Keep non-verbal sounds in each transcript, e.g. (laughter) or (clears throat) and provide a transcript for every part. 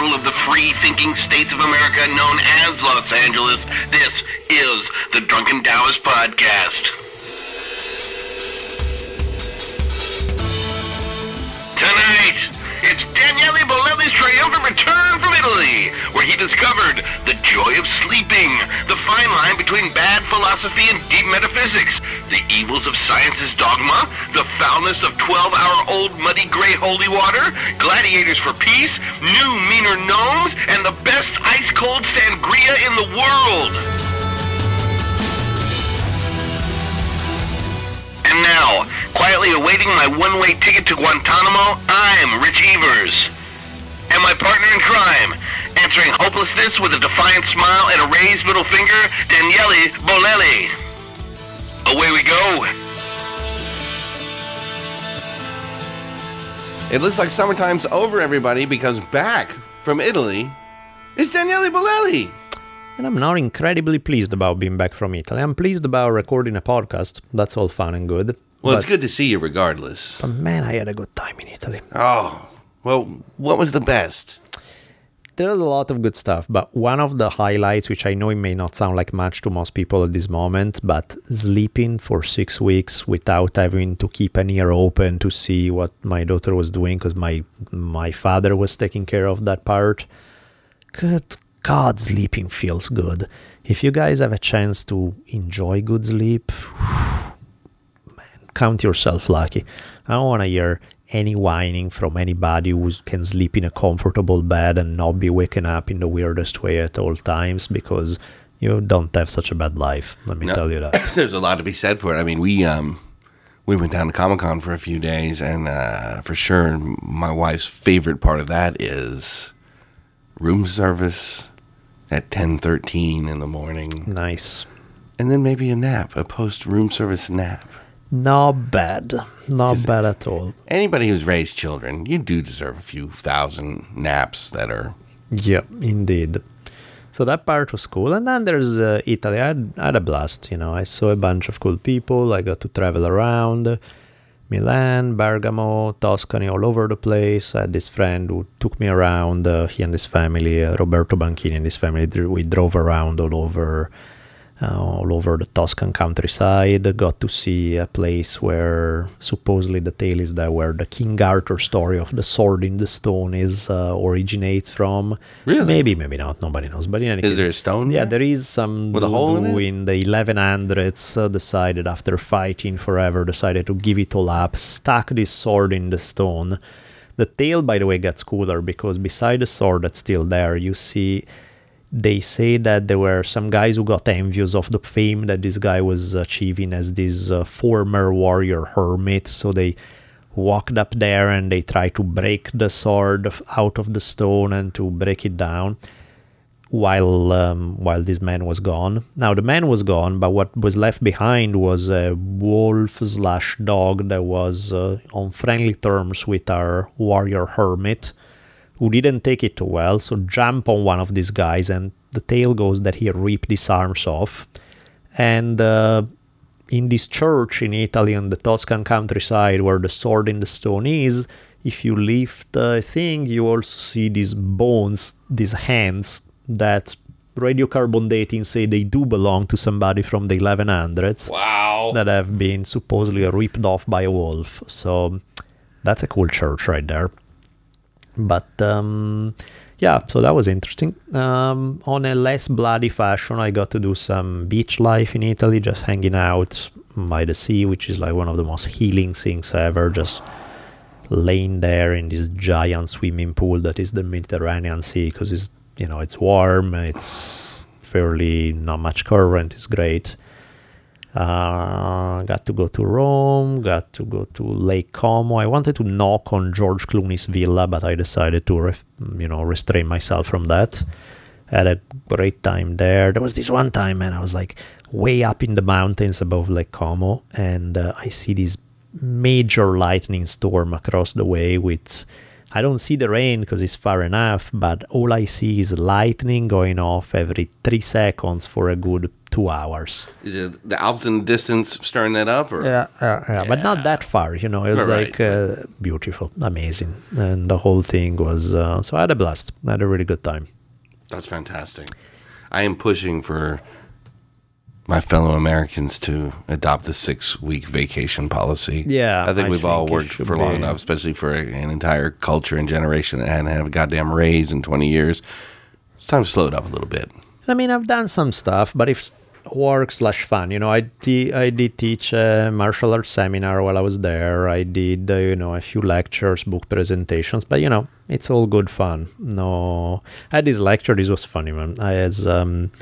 capital of the free thinking states of America known as Los Angeles, this is the Drunken Taoist Podcast. Tonight, it's Daniele Bolelli's triumphant return from Italy, where he discovered the joy of sleeping, the fine line between bad philosophy and deep metaphysics, the evils of science's dogma, the foulness of 12-hour-old muddy gray holy water, gladiators for peace, new meaner gnomes, and the best ice-cold sangria in the world. And now, quietly awaiting my one-way ticket to Guantanamo, I'm Rich Evers. And my partner in crime, answering hopelessness with a defiant smile and a raised middle finger, Daniele Bolelli. Away we go. It looks like summertime's over, everybody, because back from Italy is Daniele Bolelli. And I'm now incredibly pleased about being back from Italy. I'm pleased about recording a podcast. That's all fun and good. Well, but, it's good to see you regardless. But man, I had a good time in Italy. Oh, well, what was the best? There's a lot of good stuff, but one of the highlights, which I know it may not sound like much to most people at this moment, but sleeping for six weeks without having to keep an ear open to see what my daughter was doing, because my my father was taking care of that part. Good God, sleeping feels good. If you guys have a chance to enjoy good sleep, (sighs) man, count yourself lucky. I don't want to hear any whining from anybody who can sleep in a comfortable bed and not be waken up in the weirdest way at all times because you don't have such a bad life. Let me No. tell you that. (laughs) There's a lot to be said for it. I mean, we um we went down to Comic Con for a few days, and uh, for sure, my wife's favorite part of that is room service at ten thirteen in the morning, nice. and then maybe a nap, a post room service nap. Not bad. Not bad at all. Anybody who's raised children, you do deserve a few thousand naps that are Yeah, indeed. So that part was cool. And then there's uh, Italy. I had, I had a blast. You know, I saw a bunch of cool people. I got to travel around Milan, Bergamo, Tuscany, all over the place. I had this friend who took me around. Uh, he and his family, uh, Roberto Banchini and his family, we drove around all over. Uh, all over the Tuscan countryside, got to see a place where supposedly the tale is that where the King Arthur story of the sword in the stone is uh, originates from. Really? Maybe, maybe not. Nobody knows. But in any Is case, there a stone Yeah, there? is some With a hole in it? in the 1100s uh, decided after fighting forever decided to give it all up, stuck this sword in the stone. The tale, by the way, gets cooler because beside the sword that's still there, you see they say that there were some guys who got envious of the fame that this guy was achieving as this uh, former warrior hermit. So they walked up there and they tried to break the sword out of the stone and to break it down while um, while this man was gone. Now the man was gone, but what was left behind was a wolf slash dog that was uh, on friendly terms with our warrior hermit, who didn't take it too well. So jump on one of these guys, and the tale goes that he ripped his arms off, and. Uh, in this church in Italy on the Tuscan countryside where the sword in the stone is, if you lift a thing, you also see these bones, these hands that radiocarbon dating say they do belong to somebody from the 1100s wow. that have been supposedly ripped off by a wolf. So that's a cool church right there. But um, yeah, so that was interesting. Um, on a less bloody fashion, I got to do some beach life in Italy, just hanging out by the sea, which is like one of the most healing things ever. Just laying there in this giant swimming pool that is the Mediterranean Sea, because it's you know it's warm, it's fairly not much current, it's great. Uh, got to go to Rome, got to go to Lake Como. I wanted to knock on George Clooney's villa, but I decided to, ref- you know, restrain myself from that. Had a great time there. There was this one time, man, I was like way up in the mountains above Lake Como, and uh, I see this major lightning storm across the way with I don't see the rain because it's far enough, but all I see is lightning going off every three seconds for a good two hours. Is it the Alps in the distance stirring that up, or Yeah, yeah, yeah, but not that far. You know, it was Right, like uh, beautiful, amazing, and the whole thing was. Uh, so I had a blast. I had a really good time. that's fantastic. I am pushing for my fellow Americans to adopt the six-week vacation policy. Yeah, I think I we've all think it worked for long be. enough, especially for an entire culture and generation that hadn't had a goddamn raise in twenty years. It's time to slow it up a little bit. I mean, I've done some stuff, but if work slash fun, you know, I te- I did teach a martial arts seminar while I was there. I did, uh, you know, a few lectures, book presentations, but you know, it's all good fun. No, I had this lecture. This was funny, man. I as um,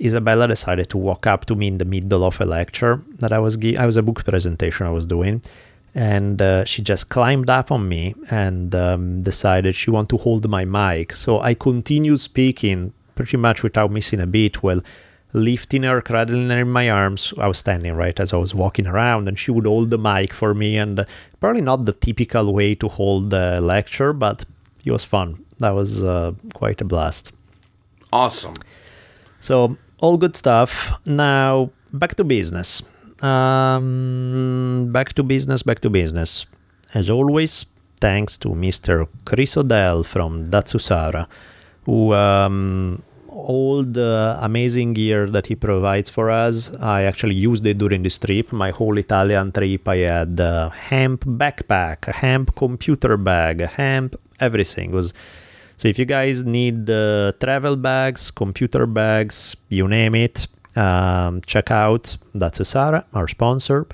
Isabella decided to walk up to me in the middle of a lecture that I was gi- I was a book presentation I was doing, and uh, she just climbed up on me and um, decided she wanted to hold my mic. So I continued speaking pretty much without missing a beat while lifting her, cradling her in my arms. I was standing right as I was walking around, and she would hold the mic for me. And uh, probably not the typical way to hold a lecture, but it was fun. That was uh, quite a blast. Awesome. So all good stuff. Now back to business. Um, back to business. Back to business. As always, thanks to Mr. Chris Odell from Datsusara, who um, all the amazing gear that he provides for us. I actually used it during this trip. My whole Italian trip, I had a hemp backpack, a hemp computer bag, a hemp everything. It was so if you guys need uh, travel bags, computer bags, you name it, um, check out Datsusara, our sponsor.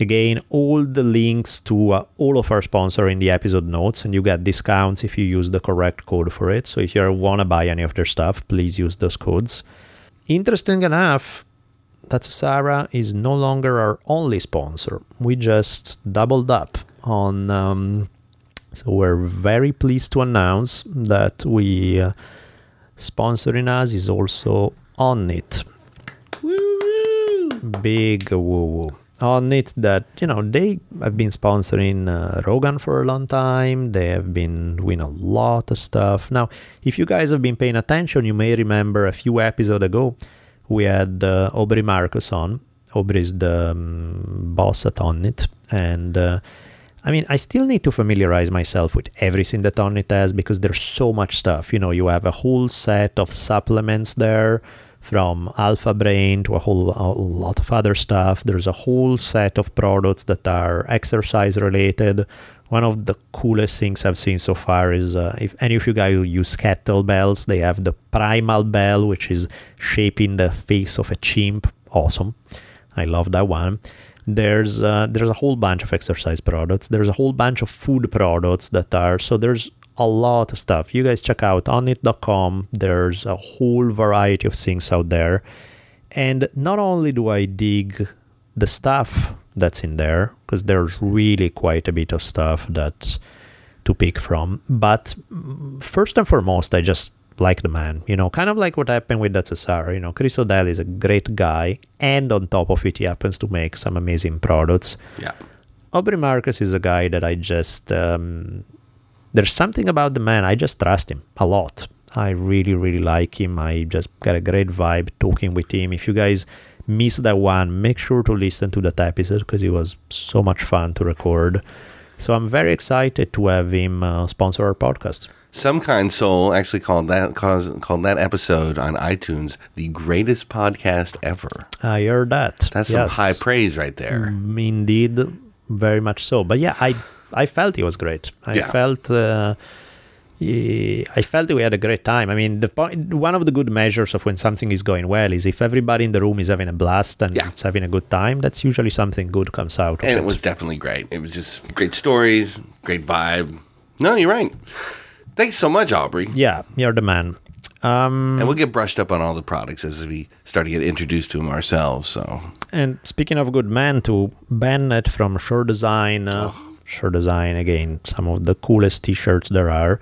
Again, all the links to uh, all of our sponsor in the episode notes, and you get discounts if you use the correct code for it. So if you want to buy any of their stuff, please use those codes. Interesting enough, Datsusara is no longer our only sponsor. We just doubled up on um, so we're very pleased to announce that we uh, sponsoring us is also Onnit. Big woo woo. Onnit that, you know, they have been sponsoring uh, Rogan for a long time. They have been doing a lot of stuff. Now, if you guys have been paying attention, you may remember a few episodes ago, we had uh, Aubrey Marcus on. Aubrey is the um, boss at Onnit. And uh, I mean, I still need to familiarize myself with everything that Onnit has because there's so much stuff. You know, you have a whole set of supplements there from Alpha Brain to a whole a lot of other stuff. There's a whole set of products that are exercise related. One of the coolest things I've seen so far is uh, if any of you guys use kettlebells, they have the Primal Bell, which is shaping the face of a chimp. Awesome. I love that one there's uh, there's a whole bunch of exercise products. There's a whole bunch of food products that are so there's a lot of stuff. You guys check out onnit.com there's a whole variety of things out there. And not only do i dig the stuff that's in there because there's really quite a bit of stuff that to pick from but mm, first and foremost i just like the man, you know, kind of like what happened with Datsusara. You know, Chris O'Dell is a great guy, and on top of it, he happens to make some amazing products. Yeah. Aubrey Marcus is a guy that I just, um, there's something about the man, I just trust him a lot. I really, really like him. I just got a great vibe talking with him. If you guys missed that one, make sure to listen to that episode because it was so much fun to record. So I'm very excited to have him uh, sponsor our podcast. Some kind soul actually called that called, called that episode on iTunes the greatest podcast ever. I heard that. That's some high praise right there. Mm, Indeed, very much so. But yeah, I I felt it was great. I Yeah. felt uh, I felt we had a great time. I mean, the point, one of the good measures of when something is going well is if everybody in the room is having a blast and Yeah. it's having a good time. That's usually something good comes out. of And it was definitely great. It was just great stories, great vibe. No, you're right. Thanks so much, Aubrey. yeah, you're the man. Um, And we'll get brushed up on all the products as we start to get introduced to them ourselves. So And speaking of good men, to Bennett from Sure Design, uh, Sure Design again, some of the coolest T-shirts there are.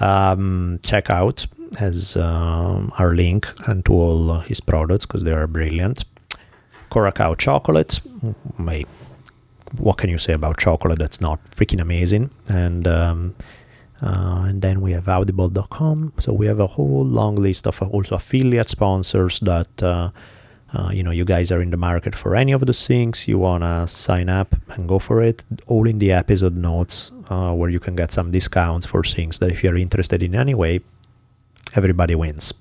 Um, check out as um, our link and to all his products because they are brilliant. Coracao chocolate, my what can you say about chocolate that's not freaking amazing? And um, uh, and then we have audible.com. So we have a whole long list of also affiliate sponsors that uh, uh, you know you guys are in the market for any of those things. You wanna sign up and go for it. All in the episode notes uh, where you can get some discounts for things that if you're interested in anyway, everybody wins.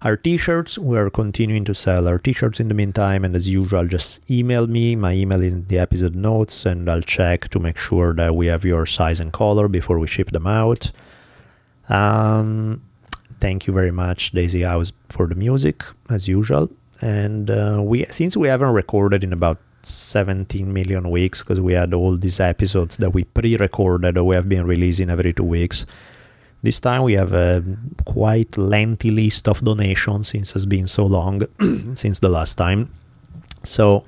Our t-shirts, we are continuing to sell our t-shirts in the meantime, and as usual, just email me. My email is in the episode notes, and I'll check to make sure that we have your size and color before we ship them out. Um, thank you very much, Daisy House, for the music as usual. And uh, we, since we haven't recorded in about 17 million weeks, because we had all these episodes that we pre-recorded or we have been releasing every two weeks. This time we have a quite lengthy list of donations since it's been so long (clears throat) since the last time. So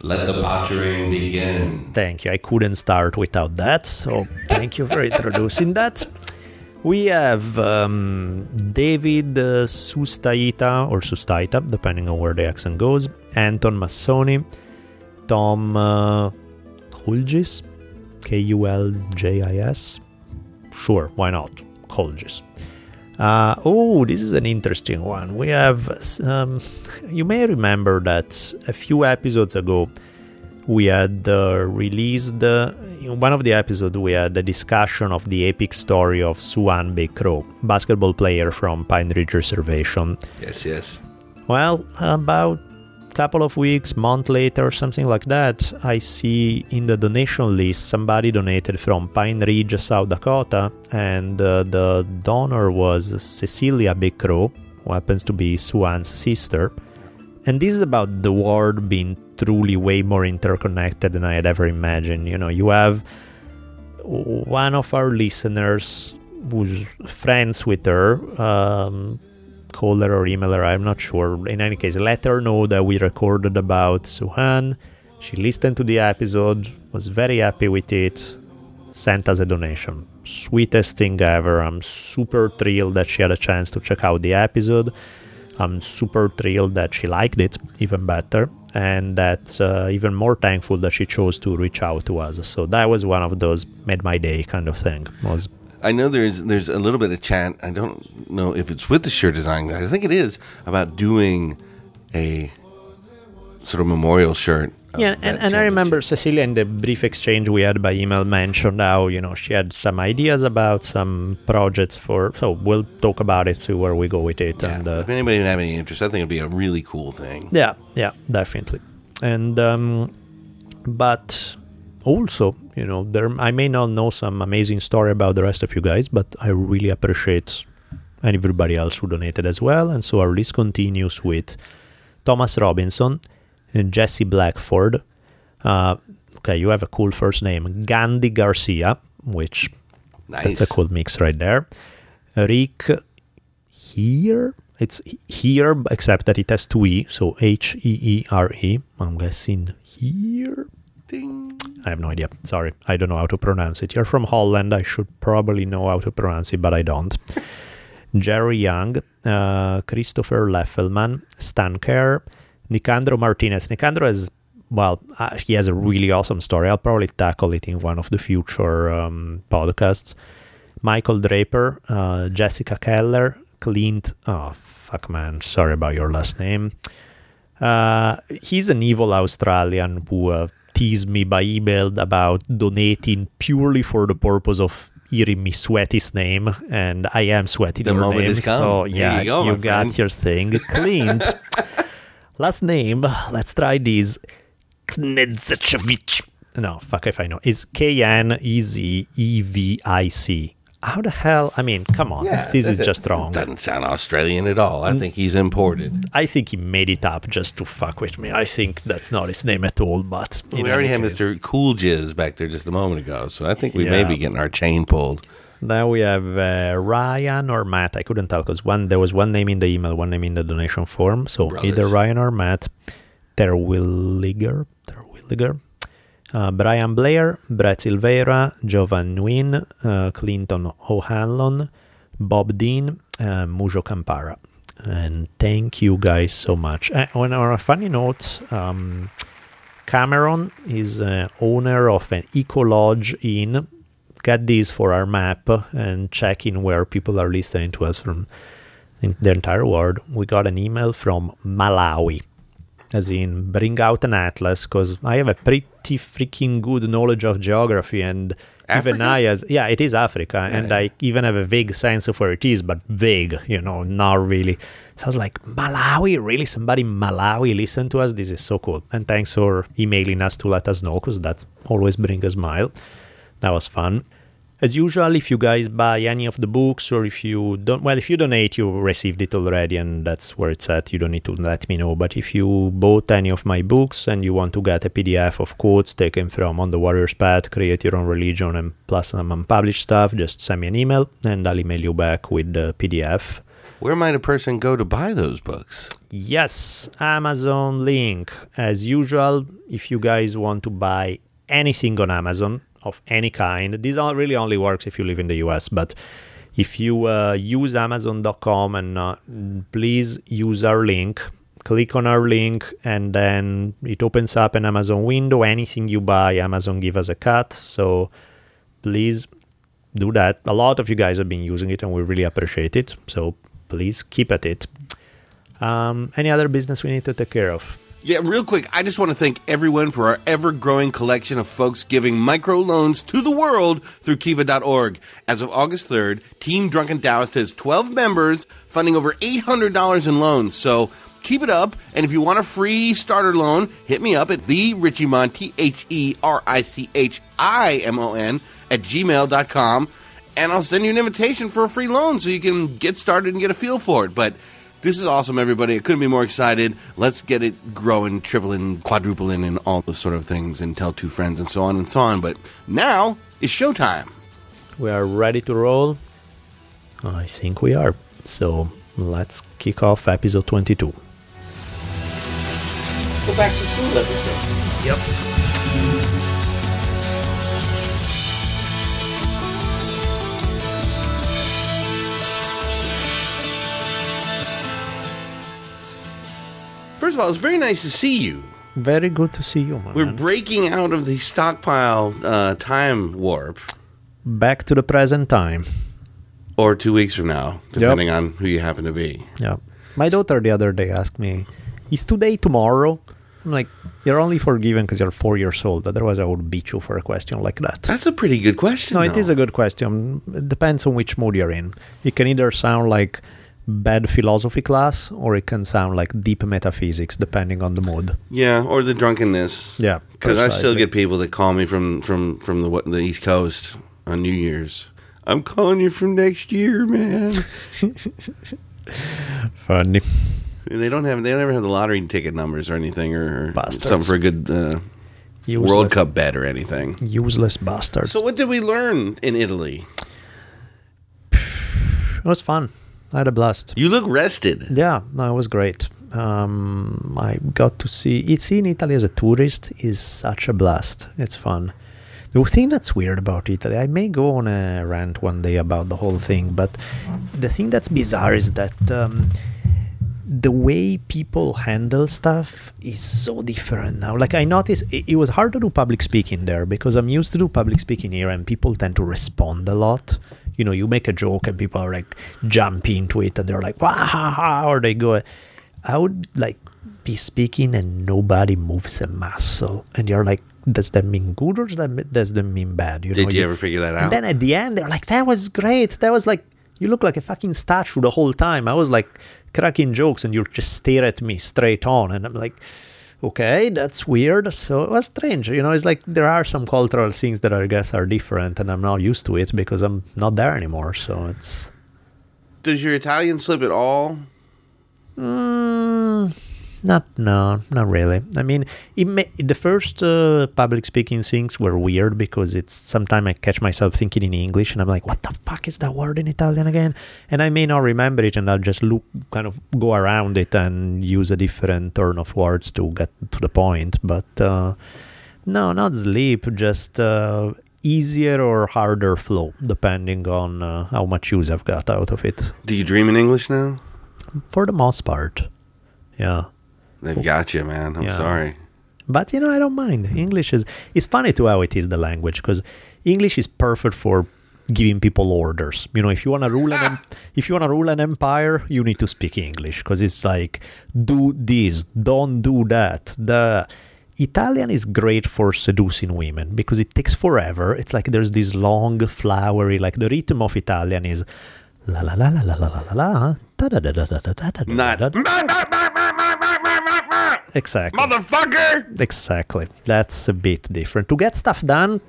Let the pottering begin. thank you. I couldn't start without that. So thank you for introducing that. We have um, David uh, Sustaita or Sustaita, depending on where the accent goes, Anton Massoni, Tom uh, Kuljis, K U L J I S. Sure, why not? Colleges. Uh, oh, this is an interesting one. We have, um, (laughs) you may remember that a few episodes ago, we had uh, released uh, in one of the episodes we had a discussion of the epic story of SuAnne Big Crow, basketball player from Pine Ridge Reservation. Yes, yes. Well, about couple of weeks, month later, something like that, I see in the donation list somebody donated from Pine Ridge, South Dakota, and uh, the donor was Cecilia Big Crow, who happens to be SuAnne's sister. And this is about the world being truly way more interconnected than I had ever imagined. You know, you have one of our listeners who's friends with her, um, call her or email her, I'm not sure. In any case, let her know that we recorded about SuAnne. She listened to the episode, was very happy with it, sent us a donation. Sweetest thing ever. I'm super thrilled that she had a chance to check out the episode. I'm super thrilled that she liked it, even better, and that uh, even more thankful that she chose to reach out to us. So that was one of those made my day kind of thing. Was I know there's there's a little bit of chat. I don't know if it's with the shirt design guys. I think it is about doing a sort of memorial shirt. of yeah, and, and I remember Cecilia in the brief exchange we had by email mentioned how you know she had some ideas about some projects for. So we'll talk about it, see where we go with it, Yeah, and uh, if anybody would have any interest, I think it'd be a really cool thing. Yeah, yeah, definitely. And um, but also, you know, there I may not know some amazing story about the rest of you guys, but I really appreciate everybody else who donated as well. And so our list continues with Thomas Robinson, and Jesse Blackford. Uh, okay, you have a cool first name, Gandhi Garcia, which Nice. that's a cool mix right there. Rick here. It's here, except that it has two E, so H E E R E. I'm guessing here. Ding. I have no idea. Sorry, I don't know how to pronounce it. You're from Holland. I should probably know how to pronounce it, but I don't. (laughs) Jerry Young, uh, Christopher Leffelman, Stan Kerr, Nicandro Martinez. Nicandro is, well, uh, he has a really awesome story. I'll probably tackle it in one of the future um, podcasts. Michael Draper, uh, Jessica Keller, Clint. Oh, fuck, man. Sorry about your last name. Uh, he's an evil Australian who uh, teased me by email about donating purely for the purpose of hearing me sweat his name, and I am sweating The your moment name. has come. So yeah, you go, my got friend. your thing. (laughs) Clint. Last name. Let's try this. Knedzachevich. No, fuck if I know. It's K N E Z E V I C. How the hell? I mean, come on. this is just wrong. Doesn't sound Australian at all. I think he's imported. I think he made it up just to fuck with me. I think that's not his name at all, but in we already had. Mr. Cool Jizz back there just a moment ago, so I think we may be getting our chain pulled. Now we have uh, Ryan or Matt. I couldn't tell because one there was one name in the email, one name in the donation form. So Brothers. either Ryan or Matt. Terwilliger, Terwilliger, uh, Brian Blair, Brett Silveira, Jovan Nguyen, uh, Clinton O'Hanlon, Bob Dean, uh, Mujo Campara. And thank you guys so much. On a funny note, um, Cameron is uh, owner of an Eco Lodge Inn. Get these for our map and check in where people are listening to us from in the entire world. We got an email from Malawi, as in bring out an atlas because I have a pretty freaking good knowledge of geography and even I as yeah it is Africa and I even have a vague sense of where it is but vague you know not really. So I was like Malawi? Really? Somebody in Malawi listen to us? This is so cool. And thanks for emailing us to let us know because that's always bring a smile. That was fun as usual if you guys buy any of the books or if you don't well if you donate you received it already and that's where it's at you don't need to let me know but if you bought any of my books and you want to get a pdf of quotes taken from on the warrior's path create your own religion and plus some unpublished stuff just send me an email and i'll email you back with the pdf Where might a person go to buy those books? Yes, Amazon link. As usual, if you guys want to buy anything on Amazon of any kind, this really only works if you live in the US, but if you uh, use Amazon.com and uh, please use our link, click on our link, and then it opens up an Amazon window. Anything you buy, Amazon give us a cut. So please do that. A lot of you guys have been using it, and we really appreciate it. So please keep at it. Um, any other business we need to take care of? Yeah, real quick, I just want to thank everyone for our ever growing collection of folks giving microloans to the world through kiva.org. As of August 3rd, Team Drunken Taoist has 12 members funding over $800 in loans. So keep it up. And if you want a free starter loan, hit me up at the Richimon, T H E R I C H I M O N, at gmail.com. And I'll send you an invitation for a free loan so you can get started and get a feel for it. But this is awesome, everybody. I couldn't be more excited. Let's get it growing, tripling, quadrupling, and all those sort of things, and tell two friends, and so on and so on. But now is showtime. We are ready to roll? I think we are. So let's kick off episode 22. Go back to school episode. Yep. First of all, it's very nice to see you. Very good to see you, man. We're breaking out of the stockpile uh, time warp, back to the present time. or two weeks from now, depending on who you happen to be. Yeah. My daughter the other day asked me, Is today tomorrow? I'm like, You're only forgiven because you're four years old. Otherwise, I would beat you for a question like that. That's a pretty good question. No, it though. is a good question. It depends on which mood you're in. It can either sound like bad philosophy class or it can sound like deep metaphysics, depending on the mood. Yeah, or the drunkenness. Yeah. Because I still get people that call me from from from the the East Coast on New Year's. I'm calling you from next year, man. (laughs) funny. they don't have they don't ever have the lottery ticket numbers or anything or, or Bastards. something for a good uh, Useless, World Cup bet or anything. Useless bastards. So what did we learn in Italy? it was fun. I had a blast. You look rested. Yeah, no, it was great. Um, I got to see it. Seeing Italy as a tourist is such a blast. It's fun. The thing that's weird about Italy, I may go on a rant one day about the whole thing, but the thing that's bizarre is that um, the way people handle stuff is so different now. Like I noticed, it, it was hard to do public speaking there because I'm used to do public speaking here, and people tend to respond a lot. You know, you make a joke and people are like jumping into it, and they're like wah ha ha, or they go. I would like be speaking and nobody moves a muscle, and you're like, does that mean good or does that, does that mean bad? You Did know, you ever figure that out? and then at the end, they're like, that was great. That was like, you look like a fucking statue the whole time. I was like cracking jokes and you just stare at me straight on. And I'm like, okay, that's weird. So it was strange. You know, it's like there are some cultural things that I guess are different and I'm not used to it because I'm not there anymore. So it's. Does your Italian slip at all? Mm, not no, not really. I mean, it may, the first uh, public speaking things were weird because it's sometimes I catch myself thinking in English and I'm like, what the fuck is that word in Italian again? And I may not remember it, and I'll just look, kind of go around it and use a different turn of words to get to the point. But uh, no, not sleep, just uh, easier or harder flow, depending on uh, how much use I've got out of it. Do you dream in English now? For the most part, yeah. They've got you, man. I'm Yeah. sorry. But you know, I don't mind. English is it's funny too how it is the language because English is perfect for giving people orders. You know, if you want to rule an em- if you want to rule an empire, you need to speak English because it's like do this, don't do that. The Italian is great for seducing women because it takes forever. It's like there's this long, flowery, like the rhythm of Italian is la la la la la la la la la da da da da da da da da Not da exactly motherfucker. exactly that's a bit different to get stuff done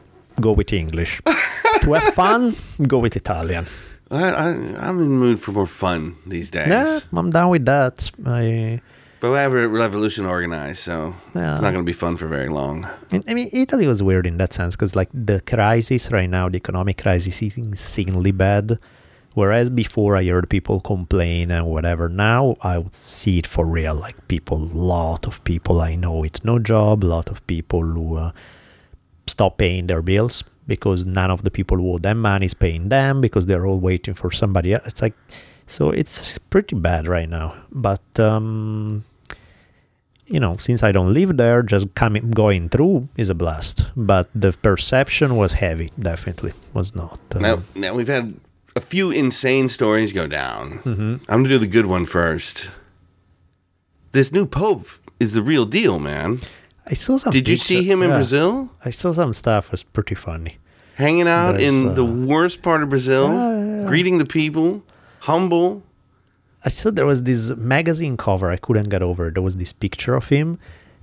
go with english (laughs) to have fun go with italian I, I, I'm in the mood for more fun these days. yeah i'm down with that i But we have a revolution organized, so Yeah. it's not going to be fun for very long. And, I mean, Italy was weird in that sense because, like, the crisis right now, the economic crisis is insanely bad. Whereas before, I heard people complain and whatever. Now I would see it for real. Like, people, lot of people I know it's no job, lot of people who uh, stop paying their bills because none of the people who owe them money is paying them because they're all waiting for somebody else. It's like, so it's pretty bad right now. But, um, you know, since I don't live there, just coming going through is a blast. But the perception was heavy, definitely was not. uh, Now, now we've had a few insane stories go down. Mm-hmm. I'm going to do the good one first. This new pope is the real deal, man. I saw some. Did you see him in yeah. Brazil? I saw some stuff. was pretty funny. Hanging out There's, in the uh, worst part of Brazil, yeah, yeah. greeting the people, humble. I saw there was this magazine cover I couldn't get over. There was this picture of him,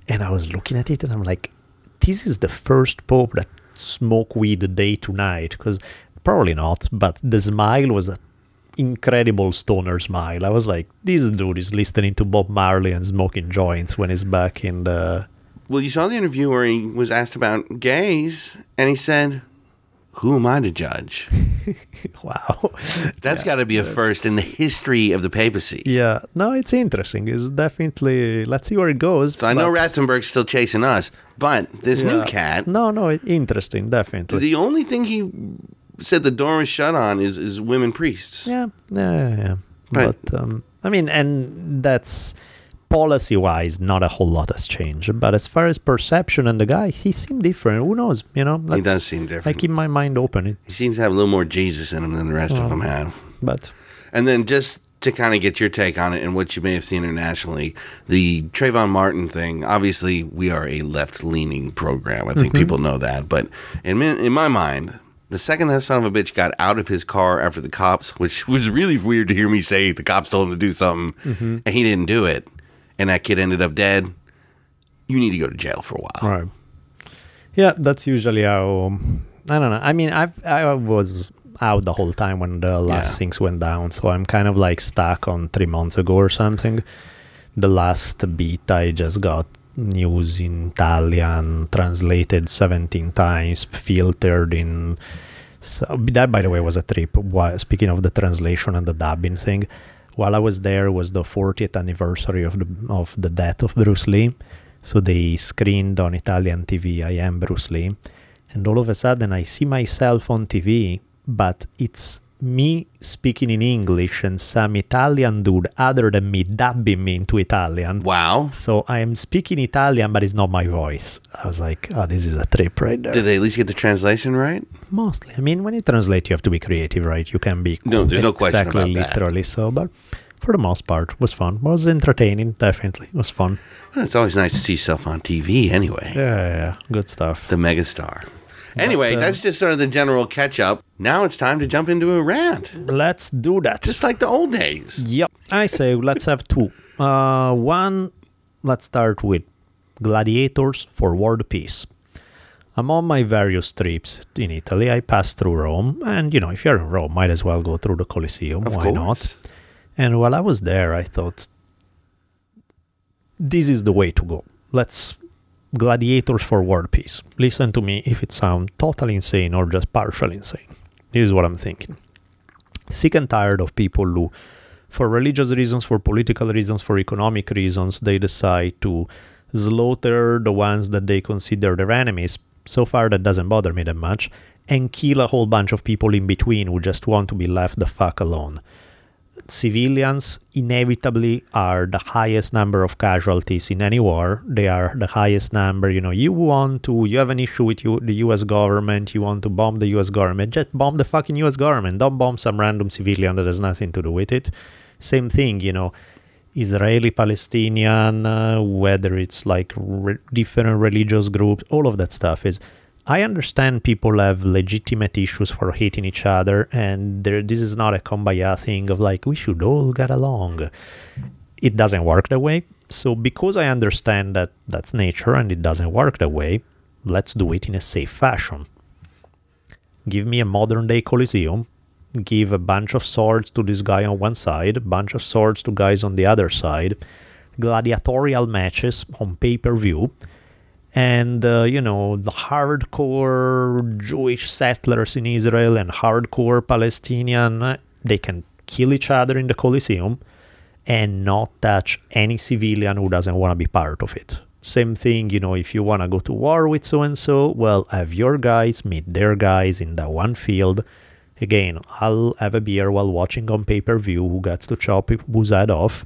and I was looking at it, and I'm like, this is the first pope that smoke weed day to night. Because probably not, but the smile was an incredible stoner smile. I was like, this dude is listening to Bob Marley and smoking joints when he's back in the. Well, you saw the interview where he was asked about gays, and he said, Who am I to judge? (laughs) Wow. That's got to be a first in the history of the papacy. yeah. No, it's interesting. It's definitely. Let's see where it goes. So I know but- Ratzinger's still chasing us, but this new cat, No, no, interesting, definitely. the only thing he said the door is shut on is, is women priests. Yeah, yeah, yeah. yeah. But- But, um, I mean, and that's policy wise, not a whole lot has changed. But as far as perception and the guy, he seemed different. Who knows? You know, He does seem different. I keep my mind open. he seems to have a little more Jesus in him than the rest of them have. but And then just to kind of get your take on it and what you may have seen internationally, the Trayvon Martin thing. Obviously, we are a left-leaning program. I think people know that. But in in my mind, the second that son of a bitch got out of his car after the cops, which (laughs) was really weird to hear me say the cops told him to do something mm-hmm. and he didn't do it, and that kid ended up dead. You need to go to jail for a while. right. Yeah, that's usually how. I don't know. I mean, I've I was out the whole time when the last Yeah. things went down, so I'm kind of like stuck on three months ago or something. The last beat I just got news in Italian, translated 17 times, filtered in. So that, by the way, was a trip. Why, speaking of the translation and the dubbing thing, while I was there was the 40th anniversary of the of the death of Bruce Lee. So they screened on Italian TV, I am Bruce Lee. And all of a sudden I see myself on TV, but it's me speaking in English and some Italian dude other than me dubbing me into Italian. Wow. So I am speaking Italian, but it's not my voice. I was like, oh, this is a trip right there. Did they at least get the translation right? Mostly. I mean, when you translate, you have to be creative, right? You can be No, there's no question exactly about that. literally so, but for the most part, was fun. Was entertaining, definitely. It was fun. Well, it's always nice to see yourself on TV anyway. Yeah, yeah, yeah. good stuff. the megastar. Anyway, uh, that's just sort of the general catch up. Now it's time to jump into a rant, Let's do that. just like the old days. Yep. I say let's have two. Uh, one, let's start with Gladiators for World Peace. I'm on my various trips in Italy. I pass through Rome, and you know, if you're in Rome, might as well go through the Colosseum. Of Why course. not? And while I was there, I thought, this is the way to go. Let's gladiators for world peace. Listen to me if it sounds totally insane or just partially insane. This is what I'm thinking. Sick and tired of people who, for religious reasons, for political reasons, for economic reasons, they decide to slaughter the ones that they consider their enemies. So far, that doesn't bother me that much. And kill a whole bunch of people in between who just want to be left the fuck alone civilians inevitably are the highest number of casualties in any war. They are the highest number. You know, you want to, you have an issue with you, the US government, you want to bomb the US government, just bomb the fucking US government. Don't bomb some random civilian that has nothing to do with it. Same thing, you know, Israeli Palestinian, uh, whether it's like re- different religious groups, all of that stuff is I understand people have legitimate issues for hating each other, and there, this is not a kumbaya thing of like, we should all get along. It doesn't work that way. So, because I understand that that's nature and it doesn't work that way, let's do it in a safe fashion. Give me a modern day Coliseum, give a bunch of swords to this guy on one side, a bunch of swords to guys on the other side, gladiatorial matches on pay per view and uh, you know the hardcore Jewish settlers in Israel and hardcore Palestinian uh, they can kill each other in the Colosseum and not touch any civilian who doesn't want to be part of it. Same thing, you know, if you want to go to war with so and so, well, have your guys meet their guys in that one field. Again, I'll have a beer while watching on pay per view who gets to chop whose head off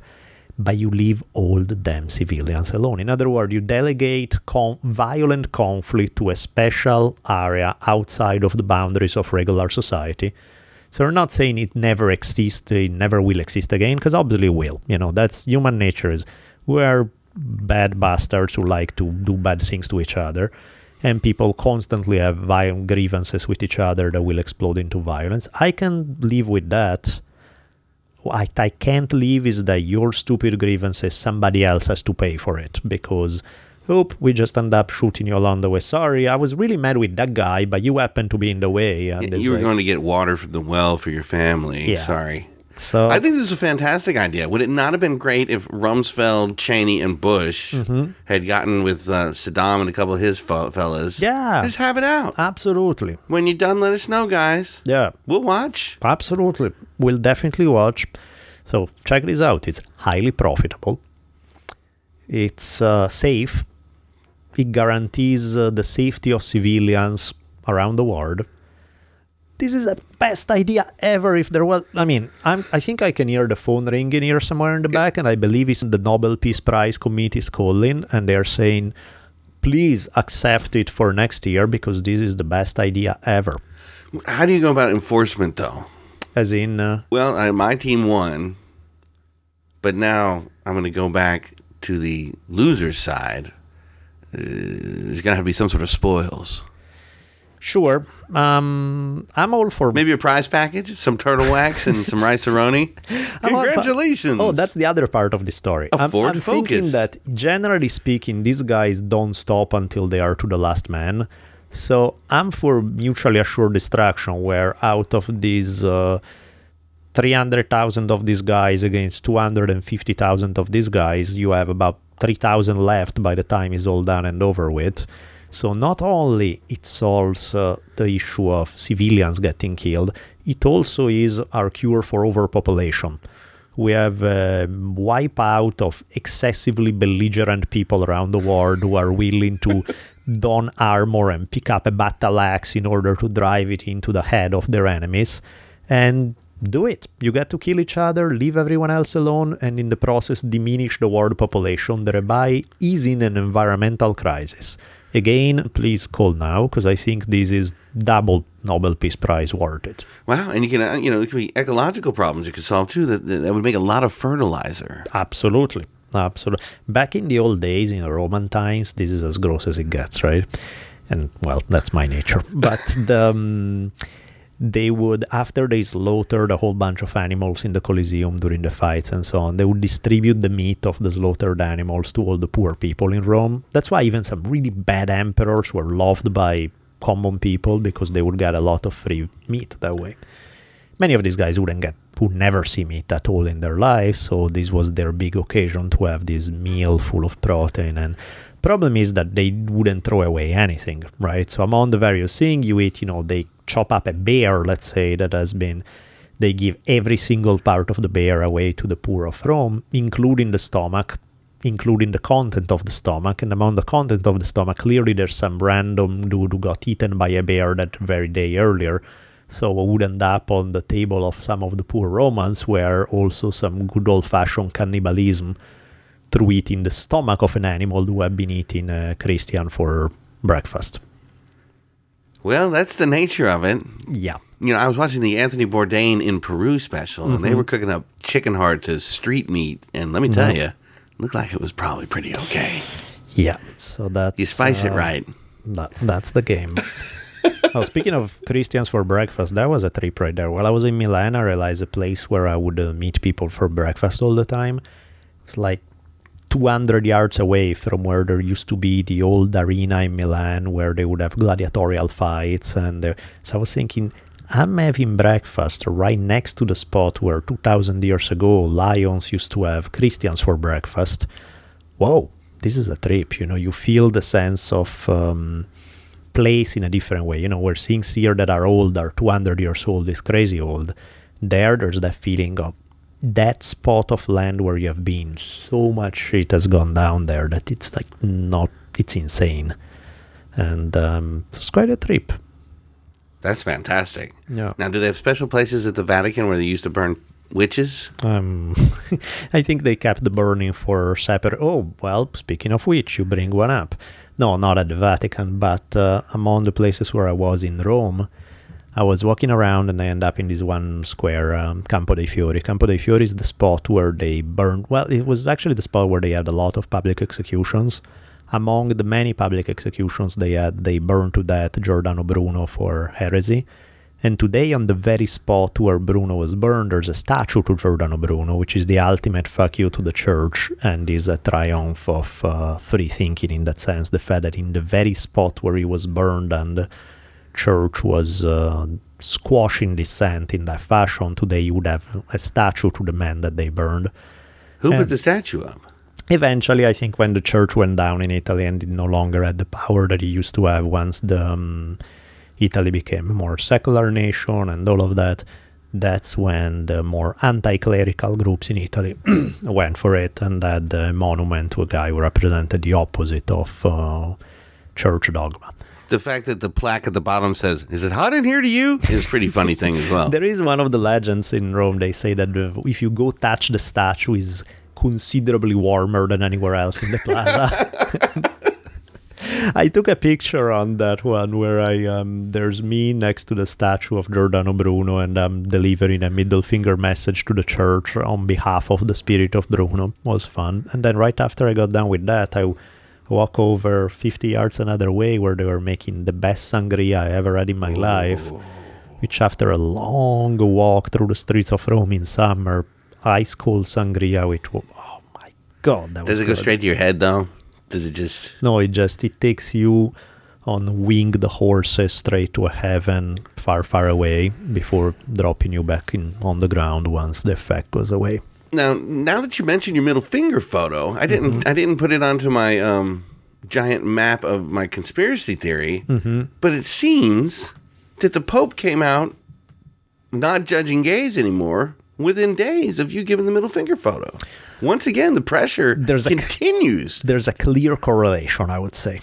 but you leave all the damn civilians alone. In other words, you delegate con- violent conflict to a special area outside of the boundaries of regular society. So we're not saying it never exists, it never will exist again, because obviously it will. You know, that's human nature. Is we're bad bastards who like to do bad things to each other, and people constantly have violent grievances with each other that will explode into violence. I can live with that what I can't leave is that your stupid grievances, somebody else has to pay for it because, oop, we just end up shooting you along the way. Sorry, I was really mad with that guy, but you happened to be in the way. And you were like, going to get water from the well for your family. Yeah. Sorry. So I think this is a fantastic idea. Would it not have been great if Rumsfeld, Cheney, and Bush mm-hmm. had gotten with uh, Saddam and a couple of his fellas? Yeah, just have it out. Absolutely. When you're done, let us know, guys. Yeah, we'll watch. Absolutely, we'll definitely watch. So check this out. It's highly profitable. It's uh, safe. It guarantees uh, the safety of civilians around the world this is the best idea ever. If there was, I mean, I'm, I think I can hear the phone ringing here somewhere in the back, and I believe it's the Nobel Peace Prize committee's calling, and they're saying, please accept it for next year because this is the best idea ever. How do you go about enforcement, though? As in, uh, well, I, my team won, but now I'm going to go back to the loser's side. Uh, there's going to have to be some sort of spoils. Sure. Um, I'm all for maybe a prize package, some turtle wax and some rice-a-roni. (laughs) Congratulations! oh, that's the other part of the story. A I'm, Ford I'm Focus. thinking that generally speaking, these guys don't stop until they are to the last man. So I'm for mutually assured destruction, where out of these uh, 300,000 of these guys against 250,000 of these guys, you have about 3,000 left by the time it's all done and over with so not only it solves uh, the issue of civilians getting killed, it also is our cure for overpopulation. We have a wipeout of excessively belligerent people around the world who are willing to (laughs) don armor and pick up a battle axe in order to drive it into the head of their enemies. And do it. You get to kill each other, leave everyone else alone, and in the process diminish the world population, thereby easing an environmental crisis. Again, please call now because I think this is double Nobel Peace Prize worth it. Wow, and you can uh, you know it could be ecological problems you could solve too. That that would make a lot of fertilizer. Absolutely, absolutely. Back in the old days, in Roman times, this is as gross as it gets, right? And well, that's my nature. (laughs) But the um, they would after they slaughtered a whole bunch of animals in the Colosseum during the fights and so on, they would distribute the meat of the slaughtered animals to all the poor people in Rome. That's why even some really bad emperors were loved by common people because they would get a lot of free meat that way. Many of these guys wouldn't get would never see meat at all in their lives, so this was their big occasion to have this meal full of protein and problem is that they wouldn't throw away anything, right? So among the various things you eat, you know, they chop up a bear, let's say, that has been, they give every single part of the bear away to the poor of Rome, including the stomach, including the content of the stomach. And among the content of the stomach, clearly there's some random dude who got eaten by a bear that very day earlier. So would end up on the table of some of the poor Romans where also some good old fashioned cannibalism through eating the stomach of an animal who had been eating a Christian for breakfast. Well, that's the nature of it. Yeah. You know, I was watching the Anthony Bourdain in Peru special, and they were cooking up chicken hearts as street meat. And let me tell you, looked like it was probably pretty okay. Yeah. So that's You spice it uh, right. That, that's the game. (laughs) oh, speaking of Christians for breakfast, that was a trip right there. While I was in Milan, I realized a place where I would uh, meet people for breakfast all the time. It's like 200 yards away from where there used to be the old arena in Milan where they would have gladiatorial fights. And uh, so I was thinking, I'm having breakfast right next to the spot where 2000 years ago lions used to have Christians for breakfast. Whoa, this is a trip. You know, you feel the sense of um, place in a different way. You know, where things here that are old are 200 years old is crazy old. There, there's that feeling of that spot of land where you have been. So much shit has gone down there that it's like not, it's insane. And um, so it's quite a trip. That's fantastic. Yeah. Now, do they have special places at the Vatican where they used to burn witches? Um, (laughs) I think they kept the burning for separate. Oh, well, speaking of which, you bring one up. No, not at the Vatican, but uh, among the places where I was in Rome, I was walking around and I end up in this one square, um, Campo dei Fiori. Campo dei Fiori is the spot where they burned. Well, it was actually the spot where they had a lot of public executions. Among the many public executions they had, they burned to death Giordano Bruno for heresy. And today, on the very spot where Bruno was burned, there's a statue to Giordano Bruno, which is the ultimate fuck you to the church and is a triumph of uh, free thinking in that sense. The fact that in the very spot where he was burned and church was uh, squashing dissent in that fashion, today you would have a statue to the man that they burned. Who Um, put the statue up? Eventually, I think when the church went down in Italy and it no longer had the power that it used to have once the um, Italy became a more secular nation and all of that, that's when the more anti-clerical groups in Italy (clears throat) went for it and had a monument to a guy who represented the opposite of uh, church dogma. The fact that the plaque at the bottom says, Is it hot in here to you? is a pretty funny thing as well. (laughs) There is one of the legends in Rome. They say that if you go touch the statue, is considerably warmer than anywhere else in the plaza. (laughs) I took a picture on that one where I um, there's me next to the statue of Giordano Bruno, and I'm delivering a middle finger message to the church on behalf of the spirit of Bruno. was fun. And then right after I got done with that, I walk over 50 yards another way where they were making the best sangria I ever had in my life which after a long walk through the streets of Rome in summer, ice cold sangria, which oh my god, that Does it go good. straight to your head, though? Does it just. No, it just it takes you on winged horses straight to a heaven far, far away before dropping you back in on the ground once the effect goes away. Now, now that you mentioned your middle finger photo, I didn't. Mm-hmm. I didn't put it onto my um, giant map of my conspiracy theory. Mm-hmm. But it seems that the Pope came out not judging gays anymore within days of you giving the middle finger photo. Once again, the pressure There's a- continues. There's a clear correlation, I would say.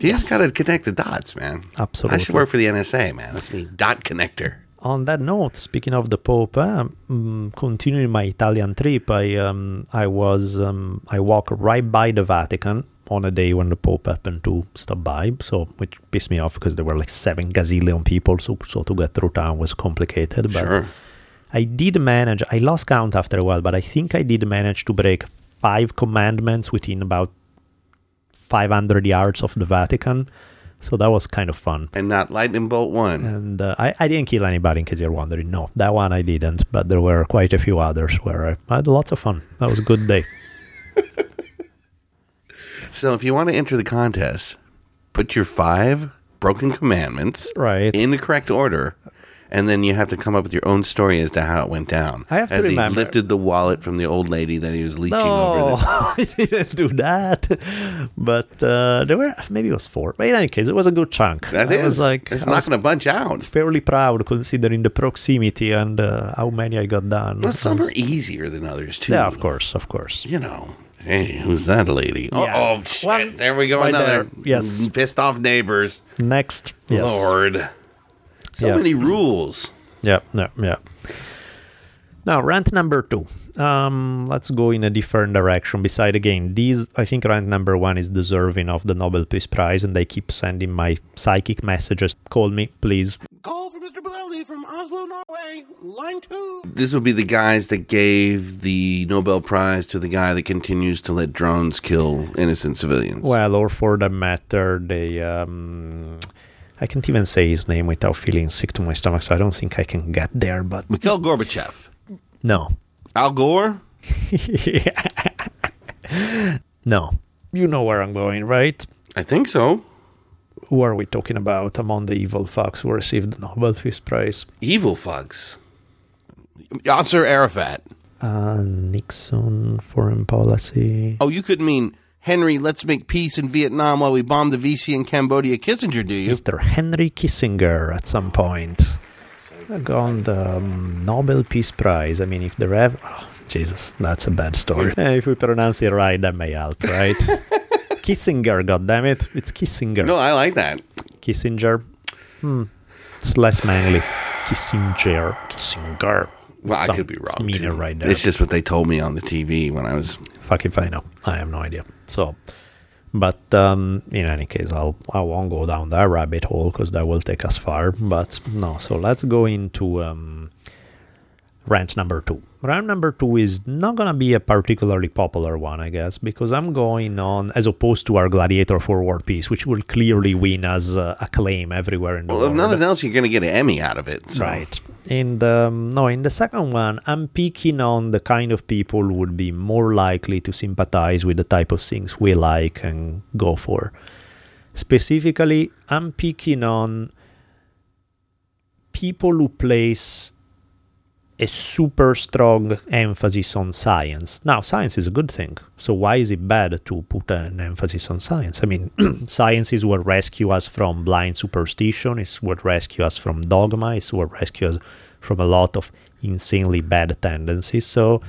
you just got to connect the dots, man. Absolutely. I should work for the NSA, man. That's me, dot connector. On that note, speaking of the Pope, uh, mm, continuing my Italian trip, I um, I was um, I walked right by the Vatican on a day when the Pope happened to stop by, so which pissed me off because there were like seven gazillion people, so so to get through town was complicated. But Sure. I did manage. I lost count after a while, but I think I did manage to break five commandments within about 500 yards of the Vatican. So that was kind of fun. And not lightning bolt one. And uh, I, I didn't kill anybody, in case you're wondering. No, that one I didn't, but there were quite a few others where I had lots of fun. That was a good day. (laughs) So if you want to enter the contest, put your five broken commandments Right. in the correct order, and then you have to come up with your own story as to how it went down. I have to as remember- he lifted the wallet from the old lady that he was leeching No, over. The, I (laughs) didn't do that. But uh, there were maybe it was four. But in any case, it was a good chunk. that I is was like, it's I not going to bunch out. fairly proud considering the proximity and uh, how many I got done. Well, some are easier than others too. yeah, of course, of course. You know. Hey, who's that lady? Oh, Yeah. oh shit! Well, there we go. Another. Yes. pissed off neighbors. Next, yes. Lord. So Yeah. many rules. Yeah, yeah, yeah. Now, rant number two. Um, let's go in a different direction. Beside again, these I think rant number one is deserving of the Nobel Peace Prize, and they keep sending my psychic messages. Call me, please. Call for Mr. Bolelli from Oslo, Norway. Line two. This would be the guys that gave the Nobel Prize to the guy that continues to let drones kill innocent civilians. Well, or for that matter, they. Um, I can't even say his name without feeling sick to my stomach, so I don't think I can get there. But Mikhail Gorbachev. no, Al Gore? (laughs) no, you know where I'm going, right? I think so. Who are we talking about among the evil fucks who received the Nobel Peace Prize? Evil fucks. Yasser Arafat. Uh, Nixon, foreign policy. Oh, you could mean Henry, let's make peace in Vietnam while we bomb the VC in Cambodia Kissinger, do you? Mr. Henry Kissinger at some point. Got the um, Nobel Peace Prize. I mean, if the Rev. Oh, Jesus, that's a bad story. (laughs) If we pronounce it right, that may help, right? (laughs) Kissinger, goddammit. It's Kissinger. No, I like that. Kissinger. Hmm. It's less manly. Kissinger. Kissinger. Well, I Some- could be it's wrong. meaner too. right there. It's just what they told me on the TV when I was. Fuck if I know. I have no idea. So, but um, in any case, I'll I won't go down that rabbit hole because that will take us far. But no, so let's go into um, rant number two. Rant number two is not gonna be a particularly popular one, I guess, because I'm going on as opposed to our Gladiator for War Peace, which will clearly win us uh, acclaim everywhere in the world. Well, if nothing else, you're going to get an Emmy out of it. So. Right. In the um, no, in the second one, I'm picking on the kind of people who would be more likely to sympathize with the type of things we like and go for. Specifically, I'm picking on people who place a super strong emphasis on science. Now, science is a good thing. So why is it bad to put an emphasis on science? I mean, (clears throat) science is what rescue us from blind superstition. It's what rescue us from dogma. It's what rescue us from a lot of insanely bad tendencies. So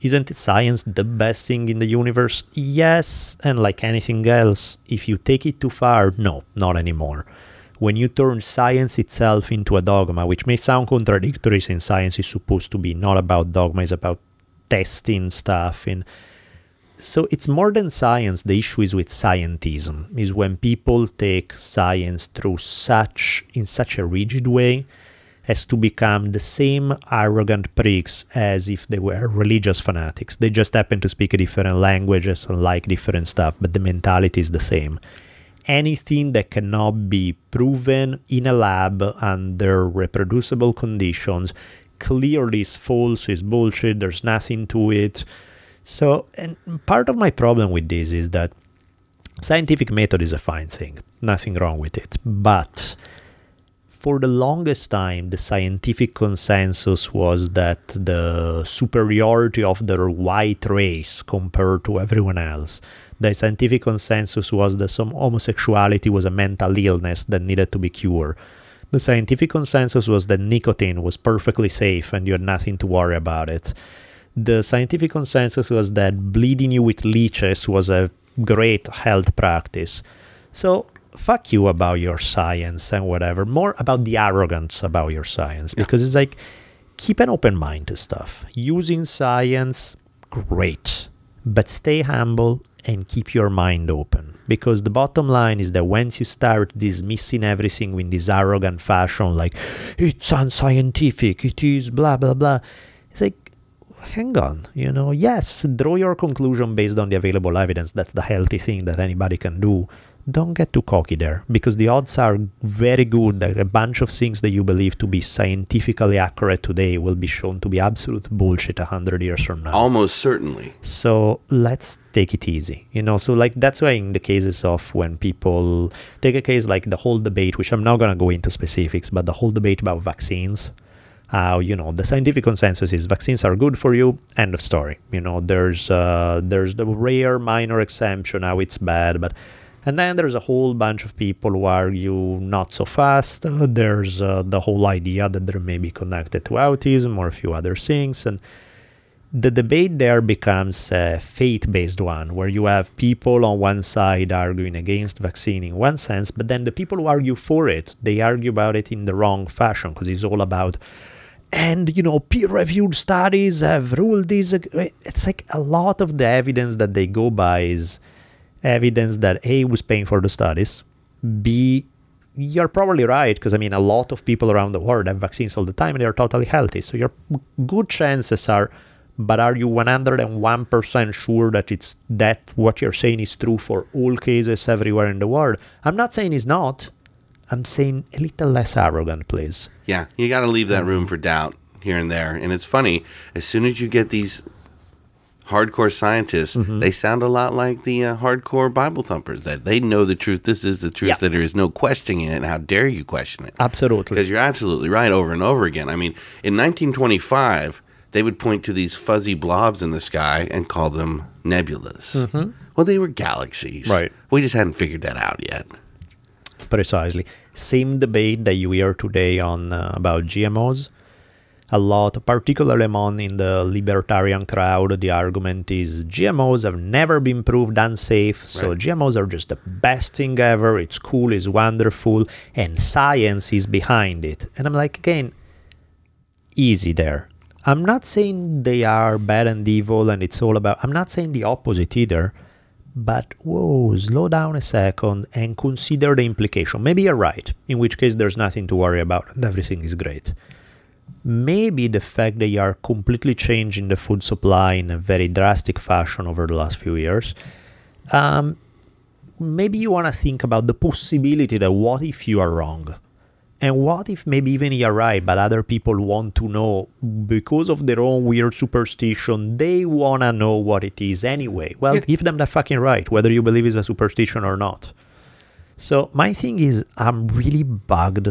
isn't science the best thing in the universe? Yes, and like anything else, if you take it too far, no, not anymore when you turn science itself into a dogma, which may sound contradictory since science is supposed to be not about dogma, it's about testing stuff and so it's more than science. The issue is with scientism is when people take science through such in such a rigid way as to become the same arrogant pricks as if they were religious fanatics. They just happen to speak a different languages and like different stuff but the mentality is the same anything that cannot be proven in a lab under reproducible conditions clearly is false, is bullshit, there's nothing to it. So, and part of my problem with this is that scientific method is a fine thing, nothing wrong with it. But for the longest time, the scientific consensus was that the superiority of the white race compared to everyone else the scientific consensus was that some homosexuality was a mental illness that needed to be cured. The scientific consensus was that nicotine was perfectly safe and you had nothing to worry about it. The scientific consensus was that bleeding you with leeches was a great health practice. So, fuck you about your science and whatever. More about the arrogance about your science because it's like keep an open mind to stuff. Using science, great. But stay humble and keep your mind open. Because the bottom line is that once you start dismissing everything in this arrogant fashion, like, it's unscientific, it is blah, blah, blah, it's like, hang on, you know, yes, draw your conclusion based on the available evidence. That's the healthy thing that anybody can do. Don't get too cocky there because the odds are very good that a bunch of things that you believe to be scientifically accurate today will be shown to be absolute bullshit a hundred years from now. Almost certainly. So let's take it easy, you know. So like that's why in the cases of when people take a case like the whole debate, which I'm not gonna go into specifics, but the whole debate about vaccines, how you know the scientific consensus is vaccines are good for you. End of story. You know, there's uh, there's the rare minor exemption how it's bad, but and then there's a whole bunch of people who argue not so fast. Uh, there's uh, the whole idea that there may be connected to autism or a few other things and the debate there becomes a faith based one, where you have people on one side arguing against vaccine in one sense, but then the people who argue for it, they argue about it in the wrong fashion because it's all about, and you know, peer reviewed studies have ruled this. It's like a lot of the evidence that they go by is evidence that A was paying for the studies, B you're probably right because I mean a lot of people around the world have vaccines all the time and they're totally healthy. So your good chances are but are you 101% sure that it's that what you're saying is true for all cases everywhere in the world? I'm not saying it's not. I'm saying a little less arrogant, please. Yeah, you got to leave that room for doubt here and there. And it's funny, as soon as you get these hardcore scientists, mm-hmm. they sound a lot like the uh, hardcore Bible thumpers that they know the truth. This is the truth. Yeah. That there is no questioning it. And how dare you question it? Absolutely. Because you're absolutely right over and over again. I mean, in 1925, they would point to these fuzzy blobs in the sky and call them nebulas. Mm-hmm. Well, they were galaxies. Right. We just hadn't figured that out yet. Precisely. Same debate that you hear today on uh, about GMOs a lot, particularly among in the libertarian crowd. The argument is GMOs have never been proved unsafe, so right. GMOs are just the best thing ever. It's cool, it's wonderful, and science is behind it. And I'm like, again, easy there. I'm not saying they are bad and evil and it's all about, I'm not saying the opposite either. But whoa, slow down a second and consider the implication. Maybe you're right, in which case there's nothing to worry about and everything is great maybe the fact that you are completely changing the food supply in a very drastic fashion over the last few years, um, maybe you want to think about the possibility that what if you are wrong? And what if maybe even you're right, but other people want to know because of their own weird superstition, they want to know what it is anyway? Well, give them the fucking right, whether you believe it's a superstition or not. So, my thing is, I'm really bugged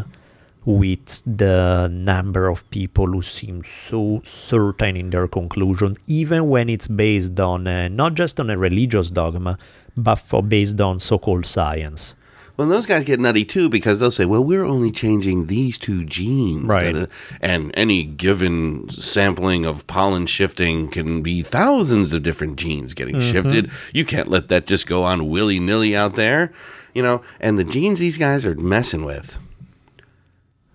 with the number of people who seem so certain in their conclusion, even when it's based on uh, not just on a religious dogma, but for based on so-called science. Well, those guys get nutty too because they'll say, "Well, we're only changing these two genes, right?" And any given sampling of pollen shifting can be thousands of different genes getting mm-hmm. shifted. You can't let that just go on willy nilly out there, you know. And the genes these guys are messing with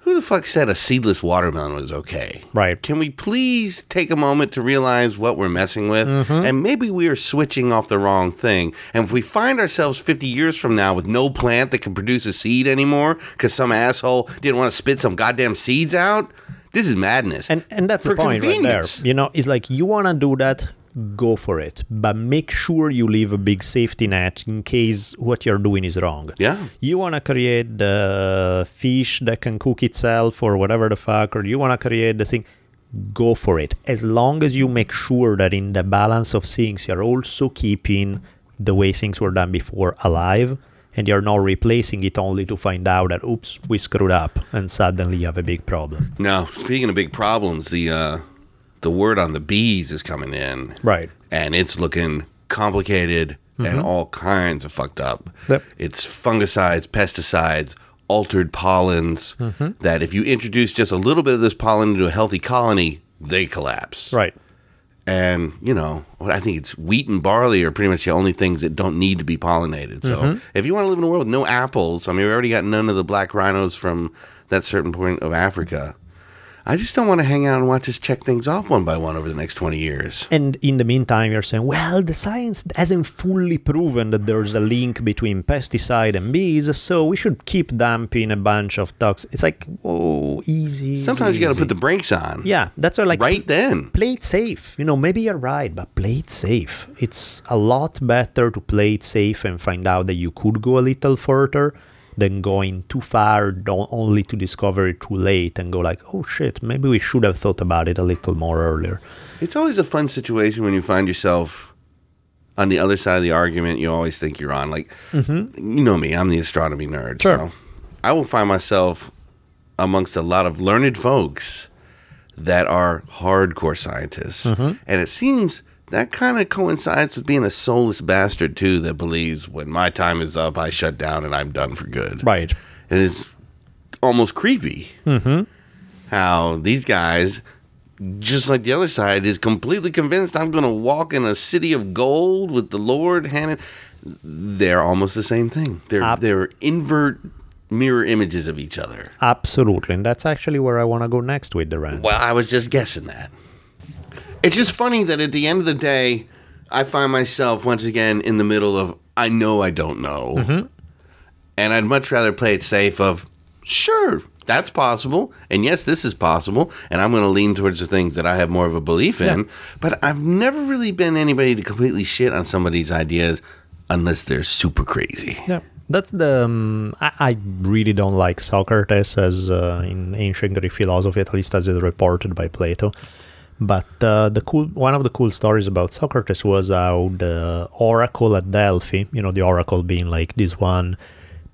who the fuck said a seedless watermelon was okay? Right. Can we please take a moment to realize what we're messing with? Mm-hmm. And maybe we are switching off the wrong thing. And if we find ourselves 50 years from now with no plant that can produce a seed anymore because some asshole didn't want to spit some goddamn seeds out, this is madness. And and that's the point right there. You know, it's like you want to do that go for it. But make sure you leave a big safety net in case what you're doing is wrong. Yeah. You want to create the fish that can cook itself or whatever the fuck, or you want to create the thing. Go for it. As long as you make sure that in the balance of things, you're also keeping the way things were done before alive and you're not replacing it only to find out that oops we screwed up and suddenly you have a big problem now speaking of big problems the uh, the word on the bees is coming in. Right. And it's looking complicated mm-hmm. and all kinds of fucked up. Yep. It's fungicides, pesticides, altered pollens mm-hmm. that if you introduce just a little bit of this pollen into a healthy colony, they collapse. Right. And, you know, I think it's wheat and barley are pretty much the only things that don't need to be pollinated. So mm-hmm. if you want to live in a world with no apples, I mean, we already got none of the black rhinos from that certain point of Africa. I just don't want to hang out and watch us check things off one by one over the next 20 years. And in the meantime, you're saying, well, the science hasn't fully proven that there's a link between pesticide and bees, so we should keep dumping a bunch of toxins. It's like, oh, easy. Sometimes easy. you got to put the brakes on. Yeah, that's like right then. Play it safe. You know, maybe you're right, but play it safe. It's a lot better to play it safe and find out that you could go a little further than going too far only to discover it too late and go like, oh shit, maybe we should have thought about it a little more earlier. It's always a fun situation when you find yourself on the other side of the argument you always think you're on. Like, mm-hmm. you know me, I'm the astronomy nerd. Sure. So I will find myself amongst a lot of learned folks that are hardcore scientists. Mm-hmm. And it seems that kind of coincides with being a soulless bastard too that believes when my time is up i shut down and i'm done for good right and it's almost creepy mm-hmm. how these guys just like the other side, is completely convinced I'm going to walk in a city of gold with the Lord hand. in- They're almost the same thing. They're Ab- they're invert mirror images of each other. Absolutely. And that's actually where I want to go next with the rant. Well, I was just guessing that. It's just funny that at the end of the day, I find myself once again in the middle of I know I don't know, and I'd much rather play it safe. Of sure, that's possible, and yes, this is possible, and I'm going to lean towards the things that I have more of a belief in. But I've never really been anybody to completely shit on somebody's ideas unless they're super crazy. Yeah, that's the. Um, I, I really don't like Socrates as uh, in ancient Greek philosophy, at least as is reported by Plato. But uh, the cool one of the cool stories about Socrates was how the oracle at Delphi, you know, the oracle being like this one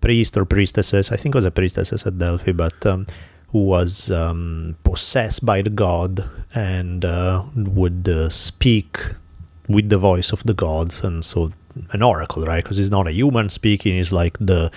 priest or priestesses, I think it was a priestesses at Delphi, but um, who was um, possessed by the god and uh, would uh, speak with the voice of the gods, and so an oracle, right? Because it's not a human speaking; it's like the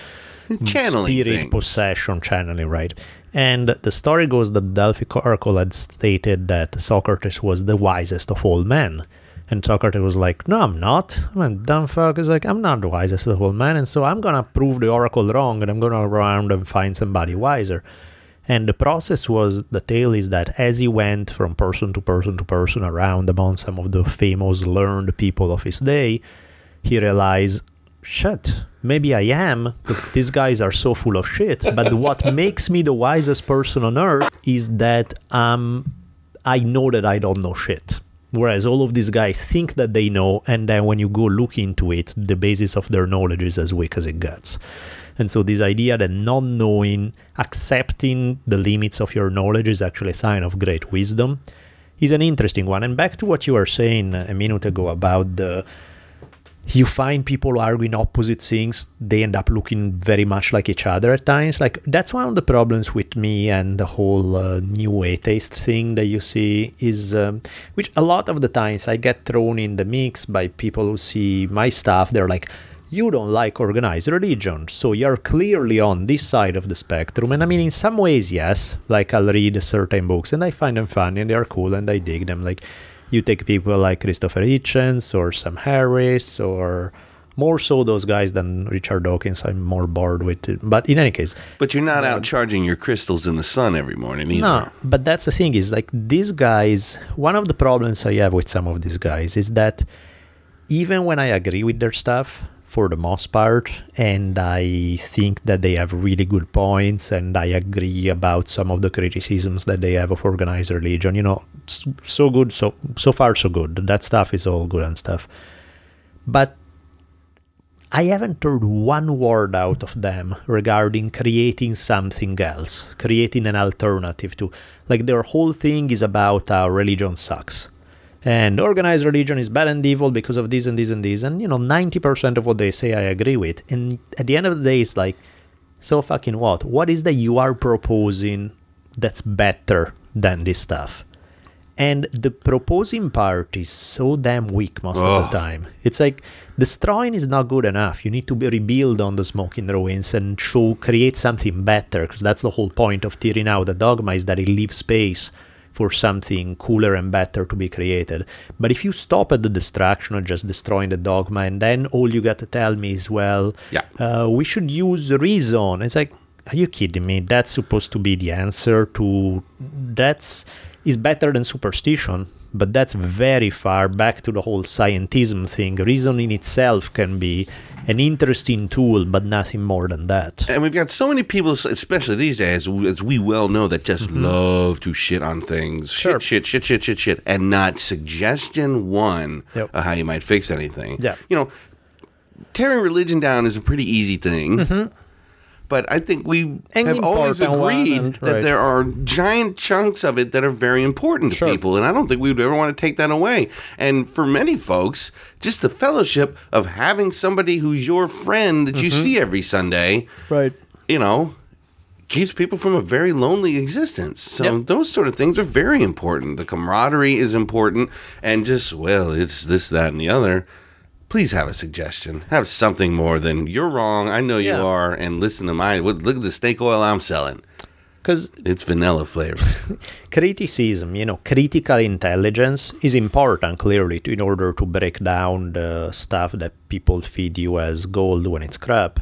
Channeling spirit things. possession channeling, right? And the story goes that Delphi oracle had stated that Socrates was the wisest of all men. And Socrates was like, No, I'm not. I'm a dumb fuck. He's like, I'm not the wisest of all men. And so I'm going to prove the oracle wrong and I'm going to go around and find somebody wiser. And the process was the tale is that as he went from person to person to person around among some of the famous learned people of his day, he realized, shit, maybe I am, because these guys are so full of shit. But what (laughs) makes me the wisest person on earth is that um, I know that I don't know shit. Whereas all of these guys think that they know, and then when you go look into it, the basis of their knowledge is as weak as it gets. And so, this idea that not knowing, accepting the limits of your knowledge is actually a sign of great wisdom is an interesting one. And back to what you were saying a minute ago about the you find people arguing opposite things they end up looking very much like each other at times. Like that's one of the problems with me and the whole uh, new atheist thing that you see is um, which a lot of the times i get thrown in the mix by people who see my stuff. They're like you don't like organized religion so you're clearly on this side of the spectrum. And i mean in some ways yes. Like i'll read certain books and i find them funny and they're cool and i dig them. Like you take people like Christopher Hitchens or Sam Harris or more so those guys than Richard Dawkins. I'm more bored with it. But in any case, But you're not uh, out charging your crystals in the sun every morning either. no, but that's the thing is like these guys, one of the problems I have with some of these guys is that even when I agree with their stuff for the most part, and I think that they have really good points, and I agree about some of the criticisms that they have of organized religion, you know, so good, so so far so good. That stuff is all good and stuff. But I haven't heard one word out of them regarding creating something else, creating an alternative to. Like their whole thing is about how religion sucks. And organized religion is bad and evil because of this and this and this. And, you know, 90% of what they say I agree with. And at the end of the day, it's like, so fucking what? What is that you are proposing that's better than this stuff? And the proposing part is so damn weak most of the time. It's like destroying is not good enough. You need to be rebuild on the smoking ruins and show create something better because that's the whole point of tearing out the dogma is that it leaves space for something cooler and better to be created. But if you stop at the distraction of just destroying the dogma and then all you got to tell me is, well, Yeah. uh, we should use reason. It's like, are you kidding me? That's supposed to be the answer to that's is better than superstition, but that's very far back to the whole scientism thing. Reason in itself can be an interesting tool, but nothing more than that. And we've got so many people, especially these days, as we well know, that just love to shit on things. Mm-hmm. Sure. Shit, shit, shit, shit, shit, shit. And not suggestion one Yep. of how you might fix anything. Yeah. You know, tearing religion down is a pretty easy thing. But I think we. And have always agreed and- that there are giant chunks of it that are very important to Sure. people. And I don't think we would ever want to take that away. And for many folks, just the fellowship of having somebody who's your friend that you Mm-hmm. see every Sunday Right. you know, keeps people from a very lonely existence. So Yep. those sort of things are very important. The camaraderie is important, and just well, it's this, that, and the other. Please have a suggestion. Have something more than you're wrong. I know you Yeah. are, and listen to my. Look at the snake oil I'm selling. because It's vanilla flavor. (laughs) criticism, you know, critical intelligence is important clearly to, in order to break down the stuff that people feed you as gold when it's crap.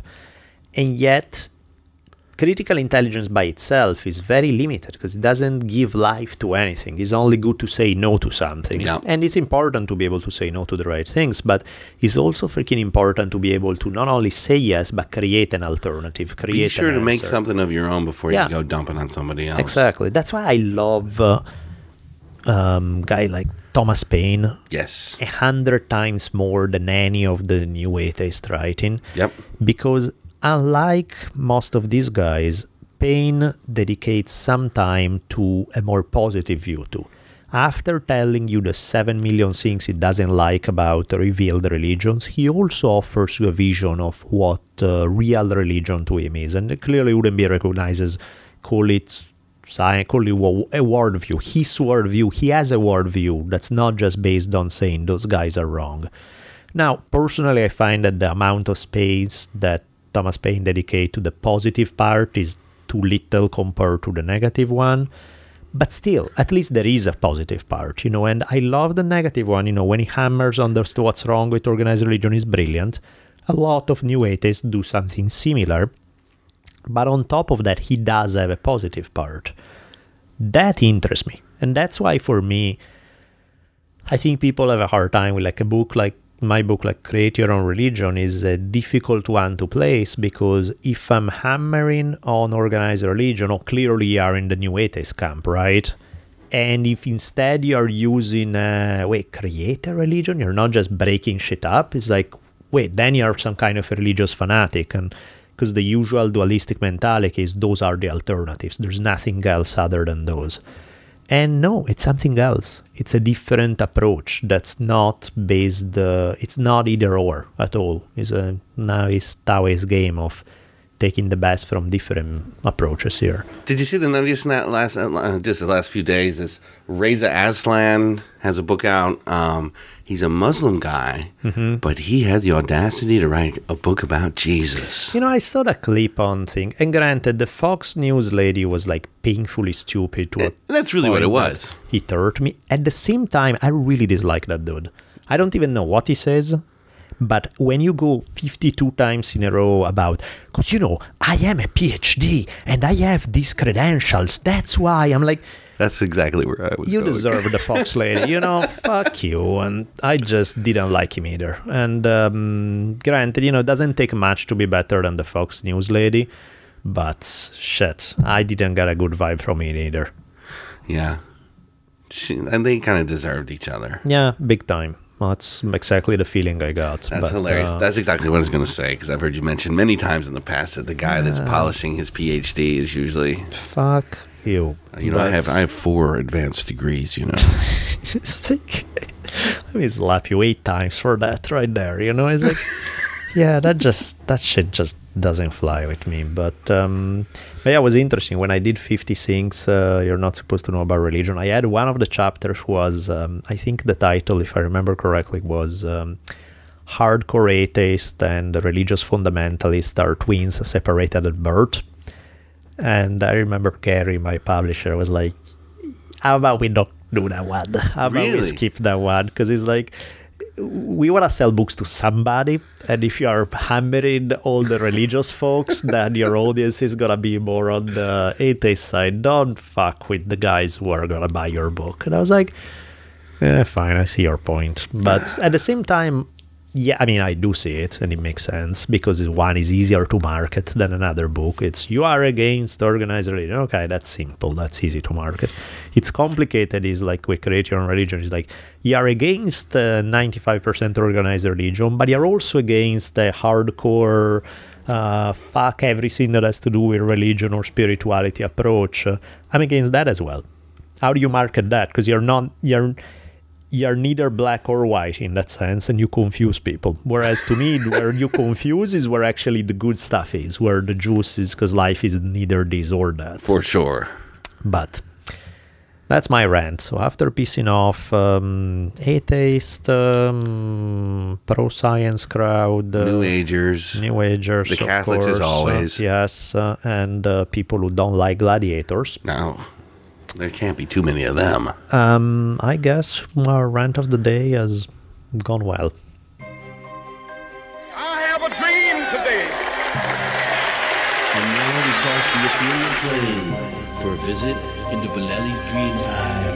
And yet, critical intelligence by itself is very limited because it doesn't give life to anything. It's only good to say no to something. Yeah. And it's important to be able to say no to the right things, but it's also freaking important to be able to not only say yes, but create an alternative, create Be sure to make something of your own before Yeah. you go dumping on somebody else. Exactly. That's why I love uh, um, guy like Thomas Paine Yes. a hundred times more than any of the new atheist writing. Yep. Because unlike most of these guys, Paine dedicates some time to a more positive view too. After telling you the 7 million things he doesn't like about revealed religions, he also offers you a vision of what uh, real religion to him is. And clearly wouldn't be recognized as, call it science, call it a worldview. His worldview, he has a worldview that's not just based on saying those guys are wrong. Now, personally, I find that the amount of space that Thomas Paine dedicates to the positive part is too little compared to the negative one. But still, at least there is a positive part, you know. And I love the negative one, you know, when he hammers on the, what's wrong with organized religion is brilliant. A lot of new atheists do something similar. But on top of that, he does have a positive part. That interests me. And that's why, for me, I think people have a hard time with like a book like my book, like Create Your Own Religion, is a difficult one to place because if I'm hammering on organized religion, oh, clearly you are in the new atheist camp, right? And if instead you're using, uh, wait, create a religion, you're not just breaking shit up, it's like, wait, then you're some kind of religious fanatic. And because the usual dualistic mentality is those are the alternatives, there's nothing else other than those. And no, it's something else. It's a different approach that's not based. Uh, it's not either or at all. It's a nice Taoist game of taking the best from different approaches here. Did you see the latest last uh, just the last few days? This Reza Aslan has a book out. Um, he's a Muslim guy, Mm-hmm. but he had the audacity to write a book about Jesus. You know, I saw that clip on thing, and granted, the Fox News lady was like painfully stupid to a That's really what it was. He hurt me. At the same time, I really dislike that dude. I don't even know what he says. But when you go 52 times in a row about, because you know, I am a PhD and I have these credentials, that's why I'm like, That's exactly where I was. you going. deserve the Fox (laughs) lady, you know, fuck you. And I just didn't like him either. And um, granted, you know, it doesn't take much to be better than the Fox News lady, but shit, I didn't get a good vibe from it either. Yeah, she, and they kind of deserved each other. Yeah, big time. That's exactly the feeling I got. That's but, hilarious. uh, That's exactly what I was going to say because I've heard you mention many times in the past that the guy that's polishing his PhD is usually. fuck you. You know, I have I have four advanced degrees. You know, (laughs) It's like, let me slap you eight times for that right there. You know, it's like, (laughs) yeah, that just that shit just doesn't fly with me. But um, but yeah, it was interesting when I did fifty things uh, you're not supposed to know about religion. I had one of the chapters was um, I think the title, if I remember correctly, was. Um, Hardcore atheist and religious fundamentalist are twins separated at birth. And I remember Gary, my publisher, was like, how about we don't do that one? How about we skip that one? Because it's like, we want to sell books to somebody. And if you are hammering all the religious folks, (laughs) then your audience is going to be more on the atheist side. Don't fuck with the guys who are going to buy your book. And I was like, yeah, fine, I see your point. But at the same time, yeah, I mean, I do see it, and it makes sense because one is easier to market than another book. It's you are against organized religion. Okay, that's simple. That's easy to market. It's complicated. Is like we create your own religion. It's like you are against uh, 95% organized religion, but you're also against a hardcore uh, fuck everything that has to do with religion or spirituality approach. Uh, I'm against that as well. How do you market that? Because you're not you're you're neither black or white in that sense and you confuse people whereas to me (laughs) where you confuse is where actually the good stuff is where the juice is because life is neither this or that for sure. but That's my rant. So after pissing off um, atheist, um, pro science crowd, uh, New Agers. New Agers, The Catholics, as course, uh, always. yes, uh, and uh, people who don't like gladiators. No, there can't be too many of them. Um, I guess our rant of the day has gone well. I have a dream today. And now we cross the ethereal plane for a visit into Bolelli's dream time.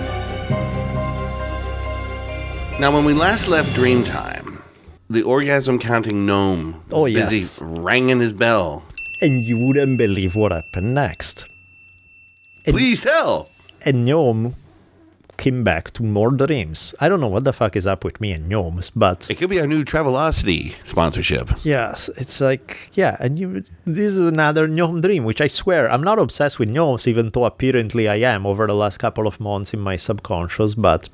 Now, when we last left Dreamtime, the orgasm counting gnome was Oh, busy yes. ringing his bell. And you wouldn't believe what happened next. And- Please tell. And Gnome came back to more dreams. I don't know what the fuck is up with me and gnomes, but It could be our new Travelocity sponsorship. yes, it's like yeah, and you this is another gnome dream, which I swear I'm not obsessed with gnomes, even though apparently I am over the last couple of months in my subconscious. But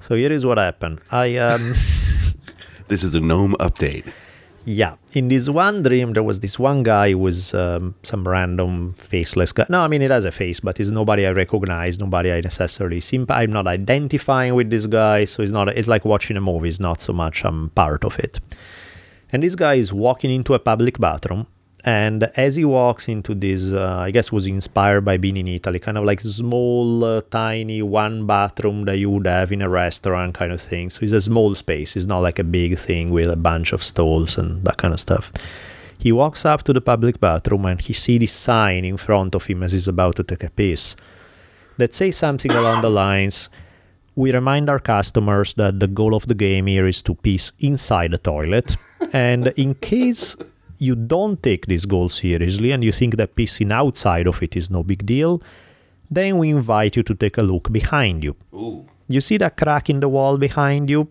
so here is what happened. I um (laughs) This is a gnome update. Yeah, in this one dream, there was this one guy who was um, some random faceless guy. No, I mean, it has a face, but it's nobody I recognize, nobody I necessarily simp. I'm not identifying with this guy, so it's not. It's like watching a movie. It's not so much I'm part of it. And this guy is walking into a public bathroom, and as he walks into this, uh, I guess was inspired by being in Italy, kind of like small, uh, tiny one bathroom that you would have in a restaurant kind of thing. So it's a small space. It's not like a big thing with a bunch of stalls and that kind of stuff. He walks up to the public bathroom and he sees this sign in front of him as he's about to take a piss that says something along the lines we remind our customers that the goal of the game here is to piss inside the toilet and in case you don't take this goal seriously and you think that pissing outside of it is no big deal then we invite you to take a look behind you you see that crack in the wall behind you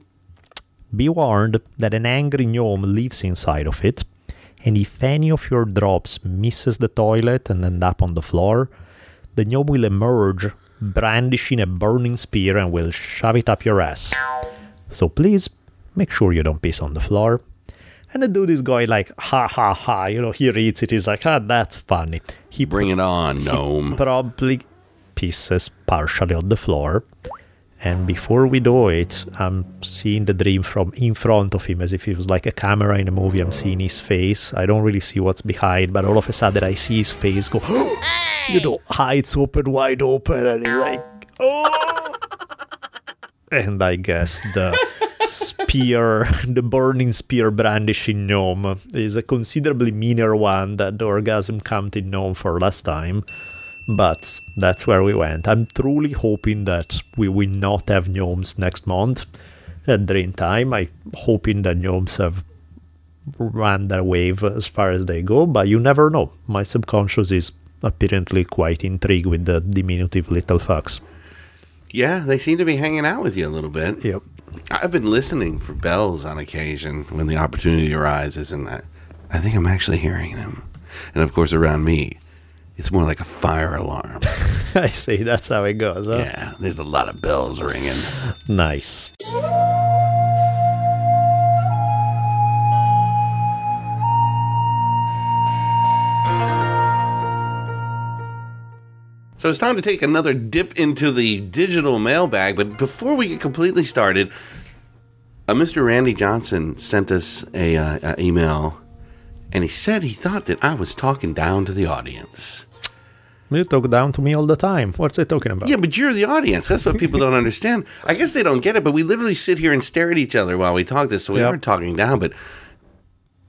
be warned that an angry gnome lives inside of it and if any of your drops misses the toilet and end up on the floor the gnome will emerge brandishing a burning spear and will shove it up your ass. So please make sure you don't piss on the floor. And the dude is going like, ha ha ha, you know, he reads it, he's like, ah, that's funny. He Bring it on, gnome. probably pieces partially on the floor. And before we do it, I'm seeing the dream from in front of him as if it was like a camera in a movie. I'm seeing his face. I don't really see what's behind, but all of a sudden I see his face go, (gasps) you know, eyes open wide open, and he's like, oh. And I guess the spear, (laughs) the burning spear brandishing gnome, is a considerably meaner one than the orgasm counting gnome for last time. But that's where we went. I'm truly hoping that we will not have gnomes next month at Dream Time. I'm hoping that gnomes have run their wave as far as they go, but you never know. My subconscious is apparently quite intrigued with the diminutive little fucks. Yeah, they seem to be hanging out with you a little bit. Yep. I've been listening for bells on occasion when the opportunity arises, and I, I think I'm actually hearing them. And of course, around me, it's more like a fire alarm. (laughs) I see, that's how it goes. Huh? yeah, there's a lot of bells ringing. Nice. So it's time to take another dip into the digital mailbag. But before we get completely started, uh, Mr. Randy Johnson sent us a, uh, a email, and he said he thought that I was talking down to the audience. You talk down to me all the time. What's it talking about? Yeah, but you're the audience. That's what people don't understand. I guess they don't get it, but we literally sit here and stare at each other while we talk this, so we Yep. aren't talking down. But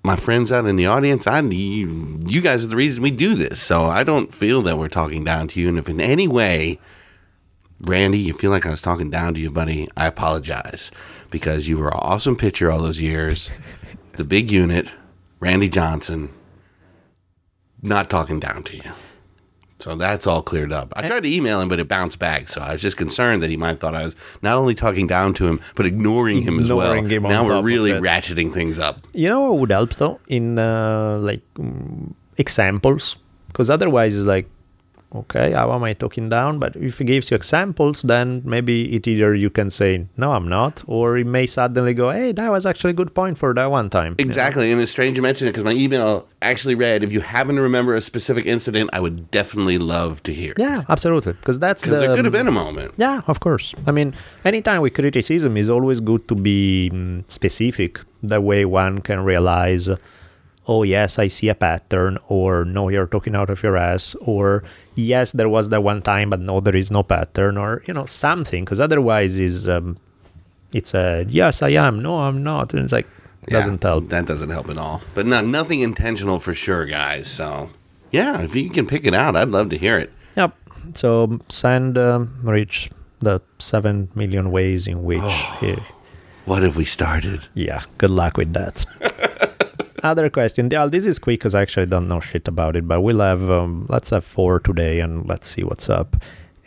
my friends out in the audience, I you, you guys are the reason we do this. So I don't feel that we're talking down to you. And if in any way, Randy, you feel like I was talking down to you, buddy, I apologize because you were an awesome pitcher all those years. the big unit, Randy Johnson, not talking down to you. So that's all cleared up. I tried to email him, but it bounced back. So I was just concerned that he might have thought I was not only talking down to him, but ignoring him as well. Him now we're really ratcheting things up. You know what would help though in uh, like mm, examples, because otherwise it's like okay, how am I talking down? But if it gives you examples, then maybe it either you can say, no, I'm not, or it may suddenly go, hey, that was actually a good point for that one time. Exactly, and it's strange you mention it because my email actually read, "If you happen to remember a specific incident, I would definitely love to hear." Yeah, absolutely. Because that's because the. there could have been a moment. Yeah, of course. I mean, anytime with criticism is always good to be mm, specific. That way one can realize, oh, yes, I see a pattern, or no, you're talking out of your ass, or yes, there was that one time, but no, there is no pattern, or, you know, something. Because otherwise, is um, it's a yes, I am, no, I'm not. And it's like, Yeah, doesn't help. That doesn't help at all. But not nothing intentional for sure, guys. So yeah, if you can pick it out, I'd love to hear it. Yep. So send um, Rich the 7 million ways in which he. What have we started? Yeah, good luck with that. (laughs) Other question. Yeah, this is quick because I actually don't know shit about it, but we'll have, um, let's have four today and let's see what's up.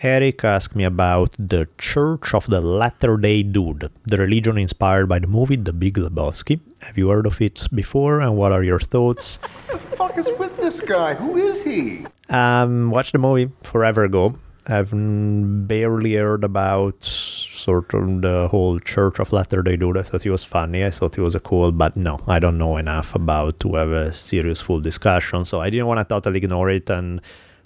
Eric asked me about the Church of the Latter day Dude, the religion inspired by the movie The Big Lebowski. Have you heard of it before and what are your thoughts? What the fuck is with this guy? Who is he? Um, watched the movie forever ago. I've n- barely heard about sort of the whole Church of Latter Day Dude. I thought it was funny. I thought it was a cool, but no, I don't know enough about to have a serious full discussion. So I didn't want to totally ignore it and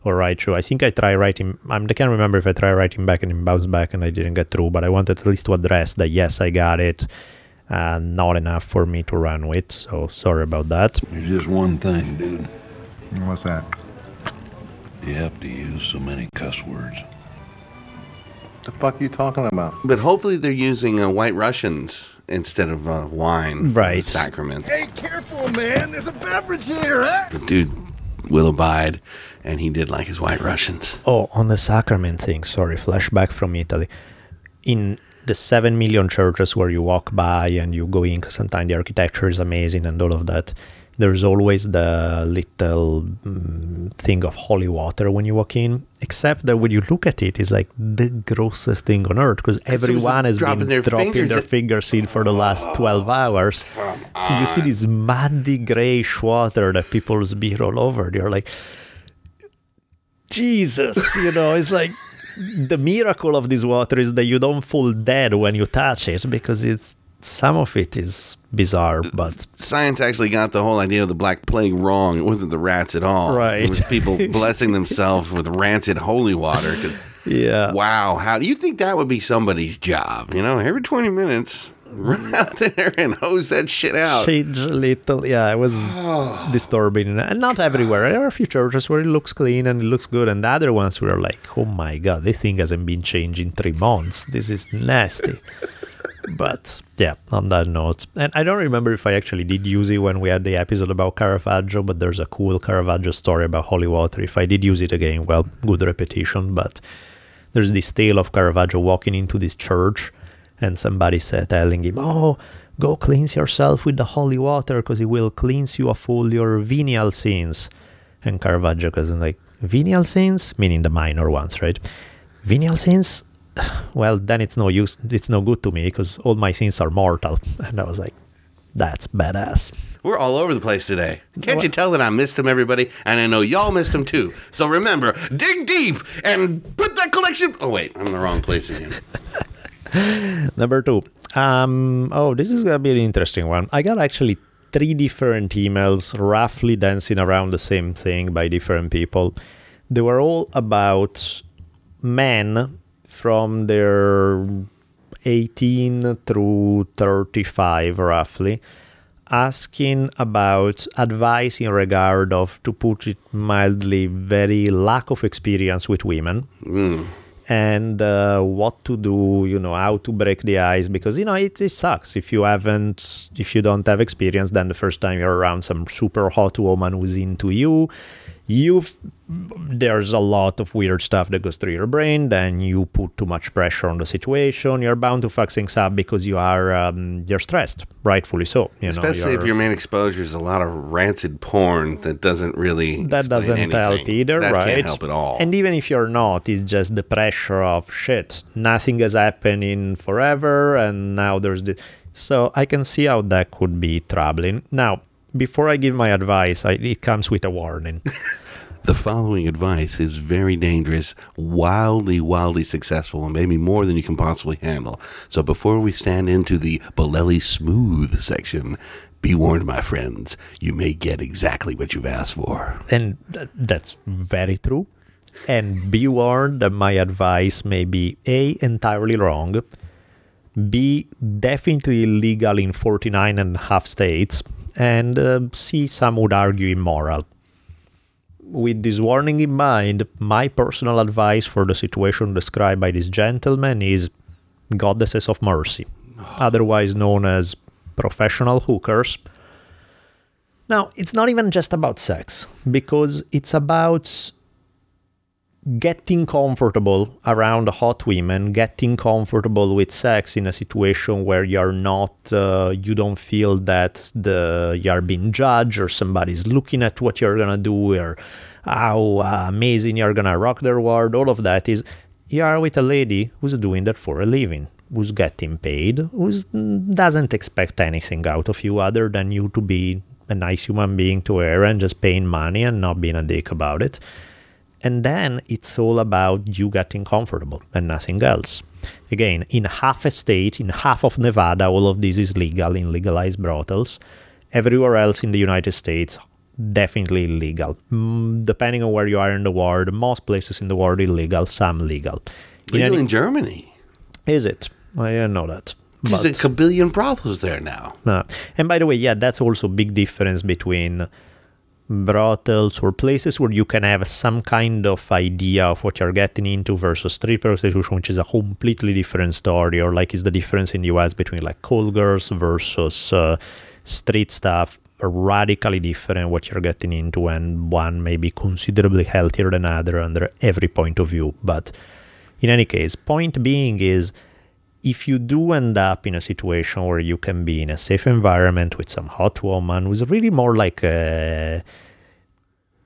or write through. I think I tried writing. I'm- I can't remember if I tried writing back and it bounced back and I didn't get through. But I wanted at least to address that. Yes, I got it. And not enough for me to run with. So sorry about that. There's just one thing, dude. What's that? You have to use so many cuss words. The fuck you talking about? But hopefully they're using uh, White Russians instead of uh, wine. Right. Sacraments. Hey, careful, man. There's a beverage here, huh? The dude will abide, and he did like his White Russians. Oh, on the sacrament thing, sorry, flashback from Italy. In the 7 million churches where you walk by and you go in, because sometimes the architecture is amazing and all of that, there's always the little mm, thing of holy water when you walk in. Except that when you look at it, it's like the grossest thing on earth because everyone has dropping been their dropping fingers their in- fingers in for the last 12 hours. So you see this muddy grayish water that people spew all over. You're like, Jesus, you know, it's like the miracle of this water is that you don't fall dead when you touch it because it's some of it is bizarre, but Science actually got the whole idea of the Black Plague wrong. It wasn't the rats at all. Right. It was people (laughs) blessing themselves with rancid holy water. (laughs) yeah. Wow, how do you think that would be somebody's job? You know, every 20 minutes, (laughs) run out there and hose that shit out. Change a little, yeah, it was (sighs) disturbing, and not everywhere. There are a few churches where it looks clean and it looks good, and the other ones were like, "Oh my god, this thing hasn't been changed in three months. This is nasty." But yeah, on that note, and I don't remember if I actually did use it when we had the episode about Caravaggio, but there's a cool Caravaggio story about holy water. If I did use it again, well, good repetition. But there's this tale of Caravaggio walking into this church, and somebody said, telling him, "Oh, go cleanse yourself with the holy water, because it will cleanse you of all your venial sins." And Caravaggio goes like, "Venial sins, meaning the minor ones, right? Venial sins." (sighs) Well, then it's no use. It's no good to me because all my sins are mortal. (laughs) And I was like, "That's badass." We're all over the place today. Can't you tell that I missed him, everybody? And I know y'all missed him too. So remember, dig deep and put that collection. Oh, wait, I'm in the wrong place again. (laughs) Number two. Um, oh, this is gonna be an interesting one. I got actually three different emails, roughly dancing around the same thing by different people. They were all about men from their 18 through 35, roughly, asking about advice in regard of, to put it mildly, very lack of experience with women and uh, what to do, you know, how to break the ice because you know it, it sucks if you haven't, if you don't have experience. Then the first time you're around some super hot woman who's into you, you there's a lot of weird stuff that goes through your brain. Then you put too much pressure on the situation. You're bound to fuck things up because you are um, you're stressed, rightfully so. You Especially know, if your main exposure is a lot of rancid porn that doesn't really. that doesn't anything. help either, that right? can't help at all. And even if you're not, it's just the pressure of shit. Nothing has happened in forever, and now there's the. So I can see how that could be troubling. Now, before I give my advice, I, it comes with a warning. (laughs) The following advice is very dangerous, wildly, wildly successful, and maybe more than you can possibly handle. So before we stand into the Bolelli Smooth section, be warned, my friends, you may get exactly what you've asked for. And th- that's very true. And be warned that my advice may be A, entirely wrong, B, definitely illegal in 49 and a half states, and uh, C, some would argue immoral. With this warning in mind, my personal advice for the situation described by this gentleman is goddesses of mercy, (sighs) otherwise known as professional hookers. Now, it's not even just about sex, because it's about getting comfortable around hot women, getting comfortable with sex in a situation where you're not, uh, you don't feel that the you're being judged or somebody's looking at what you're gonna do or how amazing you're gonna rock their world. All of that is you are with a lady who's doing that for a living, who's getting paid, who doesn't expect anything out of you other than you to be a nice human being to her and just paying money and not being a dick about it and then it's all about you getting comfortable and nothing else. Again, in half a state, in half of Nevada, all of this is legal in legalized brothels. Everywhere else in the United States, definitely illegal. Mm, depending on where you are in the world, most places in the world illegal, some legal. Legal any- in Germany. is it? I didn't know that. There's a kabillion brothels there now. uh, and by the way, yeah, that's also a big difference between brothels or places where you can have some kind of idea of what you're getting into versus street prostitution, which is a completely different story, or like is the difference in the US between like call girls versus uh, street stuff. Radically different what you're getting into, and one may be considerably healthier than other under every point of view. But in any case, point being is if you do end up in a situation where you can be in a safe environment with some hot woman who's really more like a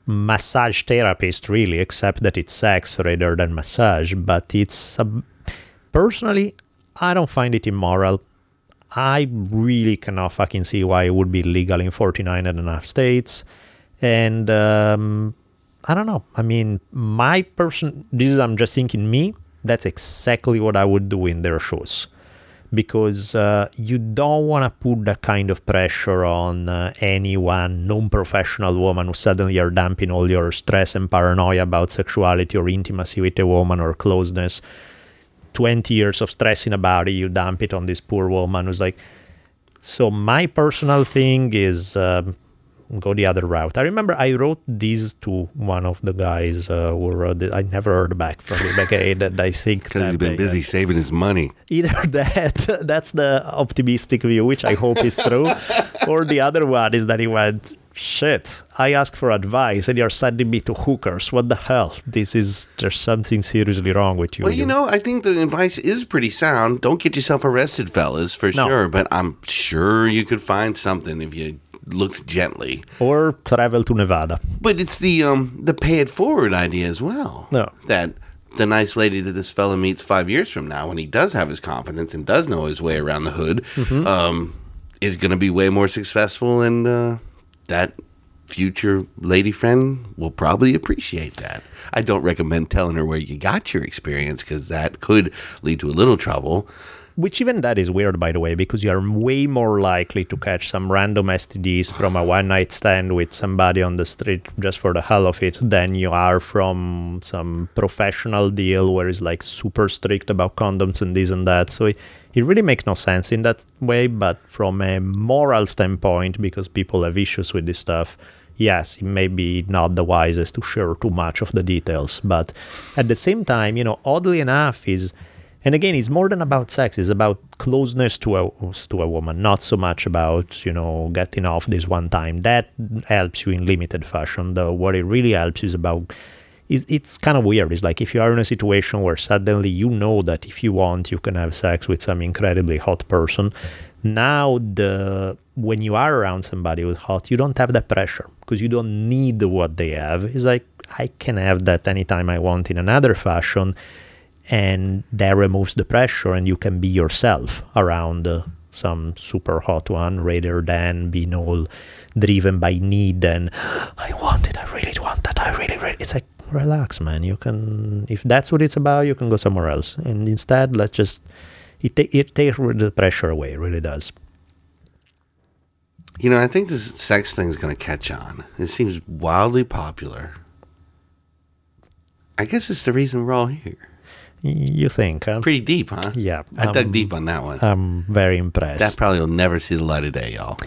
massage therapist, really, except that it's sex rather than massage. But it's a, personally, I don't find it immoral. I really cannot fucking see why it would be legal in 49 and a half states. And um, I don't know. I mean, my person, this is, I'm just thinking me, that's exactly what I would do in their shoes. Because uh, you don't want to put that kind of pressure on uh, anyone, non professional woman who suddenly are dumping all your stress and paranoia about sexuality or intimacy with a woman or closeness. 20 years of stressing about it, you dump it on this poor woman who's like, so my personal thing is um, go the other route. I remember I wrote these to one of the guys uh, who wrote it. I never heard back from him again, and I think (laughs) Because he's been they- busy saving his money. Either (laughs) that, that's the optimistic view, which I hope is true, (laughs) or the other one is that he went, shit, I ask for advice and you're sending me to hookers. What the hell? This is, there's something seriously wrong with you. Well, you know, I think the advice is pretty sound. Don't get yourself arrested, fellas, for No. sure. But I'm sure you could find something if you looked gently. Or travel to Nevada. But it's the um the pay it forward idea as well. No. That the nice lady that this fella meets five years from now, when he does have his confidence and does know his way around the hood, Mm-hmm. um, is going to be way more successful, and uh, that future lady friend will probably appreciate that. I don't recommend telling her where you got your experience because that could lead to a little trouble. Which even that is weird, by the way, because you are way more likely to catch some random STDs from a one night stand with somebody on the street just for the hell of it than you are from some professional deal where it's like super strict about condoms and this and that. So it, it really makes no sense in that way. But from a moral standpoint, because people have issues with this stuff, yes, it may be not the wisest to share too much of the details. But at the same time, you know, oddly enough, is and again, it's more than about sex. It's about closeness to a to a woman, not so much about you know getting off this one time. That helps you in limited fashion. Though what it really helps is about it's, it's kind of weird. It's like if you are in a situation where suddenly you know that if you want, you can have sex with some incredibly hot person. Now the when you are around somebody who's hot, you don't have that pressure because you don't need what they have. It's like I can have that anytime I want in another fashion, and that removes the pressure, and you can be yourself around uh, some super hot one, rather than being all driven by need and (gasps) I want it, I really want that, I really, really. It's like relax, man. You can, if that's what it's about, you can go somewhere else. And instead, let's just it ta- it takes the pressure away. It really does. You know, I think this sex thing is going to catch on. It seems wildly popular. I guess it's the reason we're all here. You think? Huh? Pretty deep, huh? Yeah, I dug um, deep on that one. I'm very impressed. that probably will never see the light of day, y'all.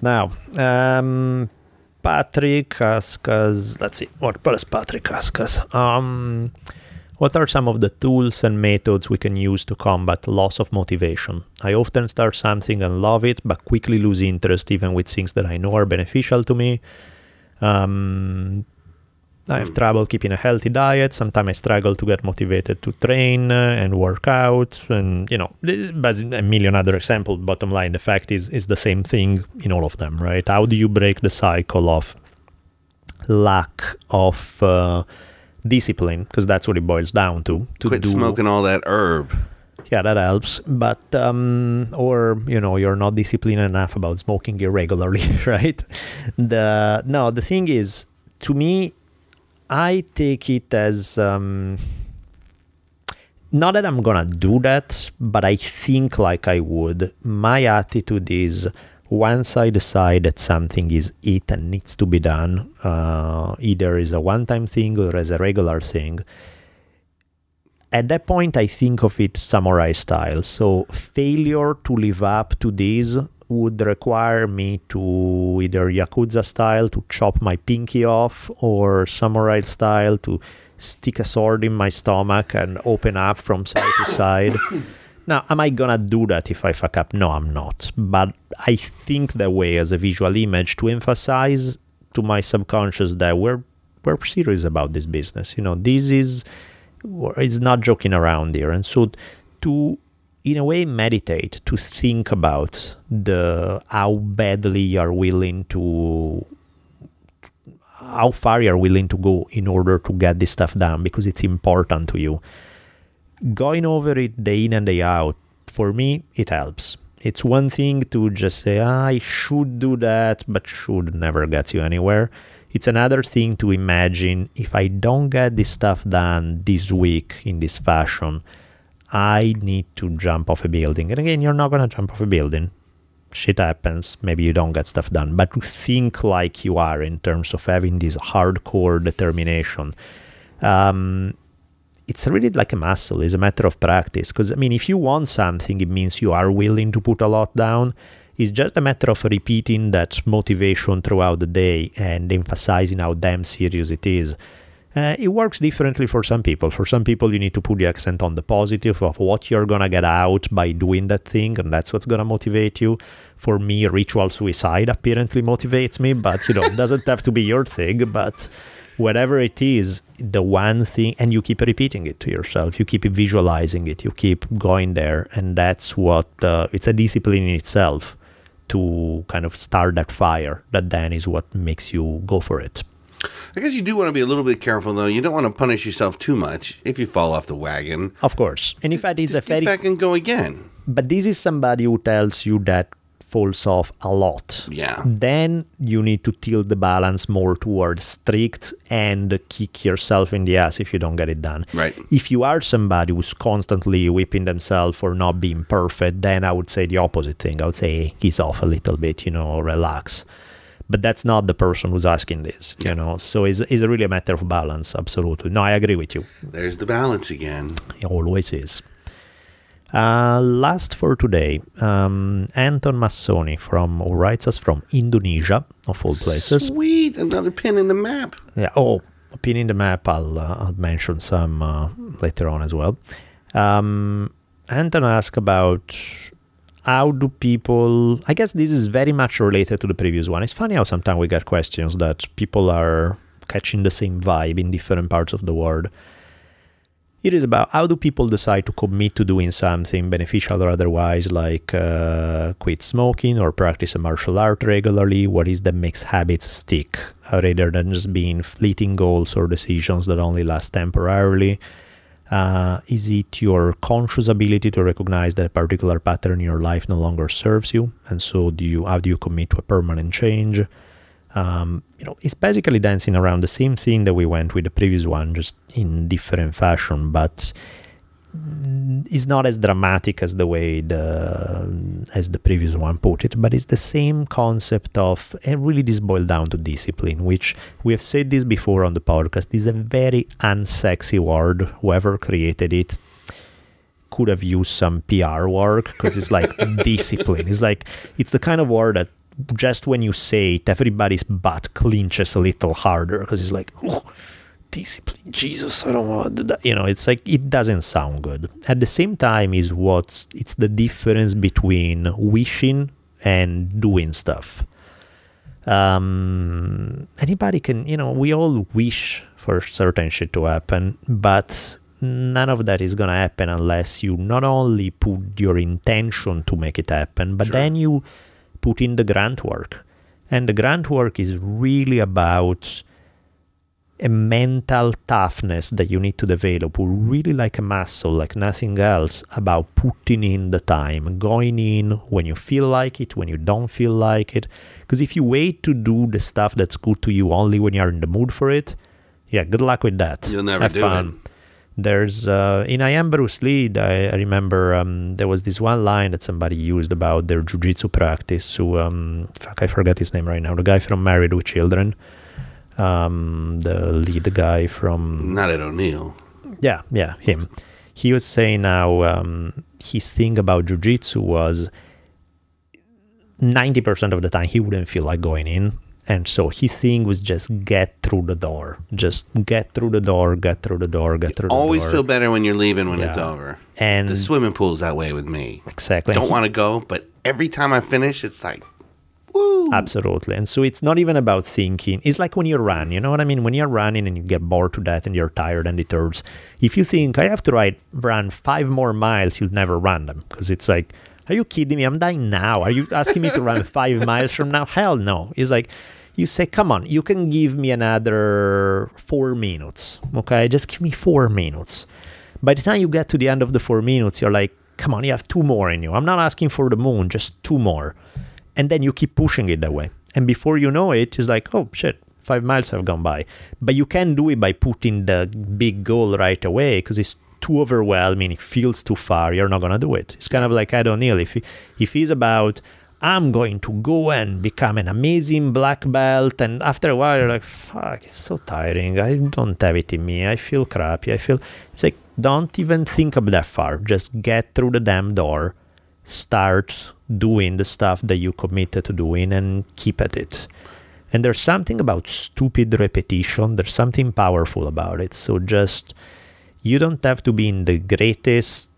Now, um, Patrick asks us, let's see, what does Patrick ask us? Um, what are some of the tools and methods we can use to combat loss of motivation? I often start something and love it, but quickly lose interest even with things that I know are beneficial to me. Um, I have trouble keeping a healthy diet. Sometimes I struggle to get motivated to train uh, and work out, and you know, this- but a million other examples. Bottom line, the fact is is the same thing in all of them, right? How do you break the cycle of lack of uh, discipline? Because that's what it boils down to. To Quit do smoking all that herb. yeah that helps but um or you know you're not disciplined enough about smoking irregularly (laughs) right the no the thing is to me i take it as um not that i'm gonna do that but i think like i would. My attitude is once i decide that something is it and needs to be done uh, either as a one-time thing or as a regular thing at that point i think of it samurai style. So failure to live up to this would require me to either yakuza style to chop my pinky off or samurai style to stick a sword in my stomach and open up from side to side. (coughs) Now am i gonna do that if i fuck up? No i'm not. But i think that way as a visual image to emphasize to my subconscious that we're we're serious about this business. You know this is it's not joking around here. And so to in a way meditate to think about the how badly you're willing to how far you're willing to go in order to get this stuff done because it's important to you. Going over it day in and day out for me it helps. It's one thing to just say "Ah, i should do that but should never gets you anywhere. It's another thing to imagine if I don't get this stuff done this week in this fashion, I need to jump off a building. And again, you're not going to jump off a building. Shit happens. Maybe you don't get stuff done. But think like you are in terms of having this hardcore determination, um, it's really like a muscle. It's a matter of practice. Because, I mean, if you want something, it means you are willing to put a lot down. It's just a matter of repeating that motivation throughout the day and emphasizing how damn serious it is. Uh, it works differently for some people. For some people, you need to put the accent on the positive of what you're gonna get out by doing that thing, and that's what's gonna motivate you. For me, ritual suicide apparently motivates me, but you know, it doesn't have to be your thing. But whatever it is, the one thing, and you keep repeating it to yourself, you keep visualizing it, you keep going there, and that's what uh, it's a discipline in itself to kind of start that fire. That then is what makes you go for it. I guess you do want to be a little bit careful, though. You don't want to punish yourself too much if you fall off the wagon. Of course, and in fact, it's a very get back and go again. but this is somebody who tells you that falls off a lot. Yeah. Then you need to tilt the balance more towards strict and kick yourself in the ass if you don't get it done. Right. If you are somebody who's constantly whipping themselves for not being perfect, then I would say the opposite thing. I would say ease off a little bit, you know, relax. But that's not the person who's asking this, you know. So it's, it's really a matter of balance. Absolutely. No, I agree with you. There's the balance again. It always is. Uh, last for today, um, Anton Massoni from who writes us from Indonesia, of all places. Sweet, another pin in the map. Yeah. Oh, pin in the map. I'll uh, I'll mention some uh, later on as well. Um, Anton asked about how do people. I guess this is very much related to the previous one. It's funny how sometimes we get questions that people are catching the same vibe in different parts of the world. It is about how do people decide to commit to doing something beneficial or otherwise, like uh, quit smoking or practice a martial art regularly. What is that makes habits stick, uh, rather than just being fleeting goals or decisions that only last temporarily? Uh, is it your conscious ability to recognize that a particular pattern in your life no longer serves you, and so do you? How do you commit to a permanent change? Um, you know, it's basically dancing around the same thing that we went with the previous one, just in different fashion, but is not as dramatic as the way the as the previous one put it, but it's the same concept of and really this boiled down to discipline, which we have said this before on the podcast, is a very unsexy word. Whoever created it could have used some PR work because it's like (laughs) discipline. It's like it's the kind of word that just when you say it, everybody's butt clinches a little harder because it's like, oh, discipline, Jesus, I don't want that. You know, it's like it doesn't sound good. At the same time, is what it's the difference between wishing and doing stuff. Um, anybody can, you know, we all wish for certain shit to happen, but none of that is gonna happen unless you not only put your intention to make it happen, but then you put in the grant work. And the grant work is really about a mental toughness that you need to develop, who really like a muscle, like nothing else, about putting in the time, going in when you feel like it, when you don't feel like it. Because if you wait to do the stuff that's good to you only when you're in the mood for it, yeah, good luck with that. You'll never Have do fun. There's uh, in I Am Bruce Lee. I, I remember um, there was this one line that somebody used about their jujitsu practice. Who um, fuck, I forget his name right now. The guy from Married with Children, um, the lead guy from Not at O'Neill. yeah, yeah, him. He was saying now um, his thing about jujitsu was 90% of the time he wouldn't feel like going in. And so his thing was just get through the door. Just get through the door, get through the door, get through the Always door. feel better when you're leaving when it's over. And The swimming pool's that way with me. exactly. Don't want to go, but every time I finish, it's like, woo. Absolutely. And so it's not even about thinking. It's like when you run, you know what I mean? When you're running and you get bored to death and you're tired and it hurts, if you think, I have to ride, run five more miles, you'll never run them. Because it's like, are you kidding me? I'm dying now. Are you asking me to run (laughs) five miles from now? Hell no. It's like, you say, come on, you can give me another four minutes. Okay, just give me four minutes. By the time you get to the end of the four minutes, you're like, come on, you have two more in you. I'm not asking for the moon, just two more. And then you keep pushing it that way. And before you know it, it's like, oh shit, five miles have gone by. But you can't do it by putting the big goal right away because it's too overwhelming. It feels too far. You're not gonna do it. It's kind of like Ed O'Neill. If he, if he's about I'm going to go and become an amazing black belt, and after a while you're like, fuck, it's so tiring. I don't have it in me. I feel crappy. I feel it's like don't even think of that far. Just get through the damn door, start doing the stuff that you committed to doing, and keep at it. And there's something about stupid repetition. There's something powerful about it. So just you don't have to be in the greatest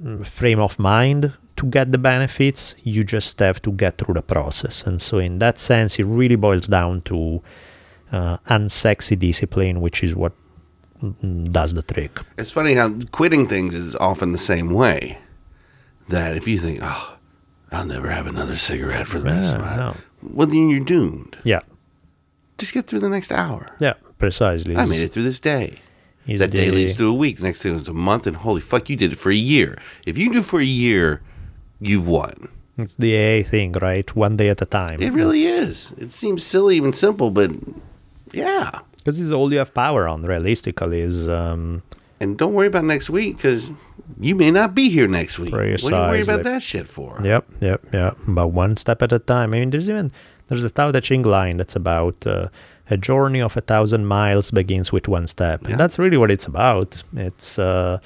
mm, frame of mind to get the benefits. You just have to get through the process. And so, in that sense, it really boils down to uh, unsexy discipline, which is what mm, does the trick. It's funny how quitting things is often the same way. That if you think, oh, I'll never have another cigarette for the rest of my no. life, well, then you're doomed. Yeah, Just get through the next hour. yeah, precisely. I made it through this day. Is that day leads to a week. The next thing is a month, and holy fuck, you did it for a year. If you do it for a year, you've won. It's the AA thing, right? One day at a time. It really is. It seems silly and simple, but yeah. Because it's all you have power on, realistically, is um, And don't worry about next week because you may not be here next week. What are you worried about that shit for? Yep, yep, yep. But one step at a time. I mean, there's even there's a Tao Te Ching line that's about uh, a journey of a thousand miles begins with one step, Yeah. and that's really what it's about. It's uh,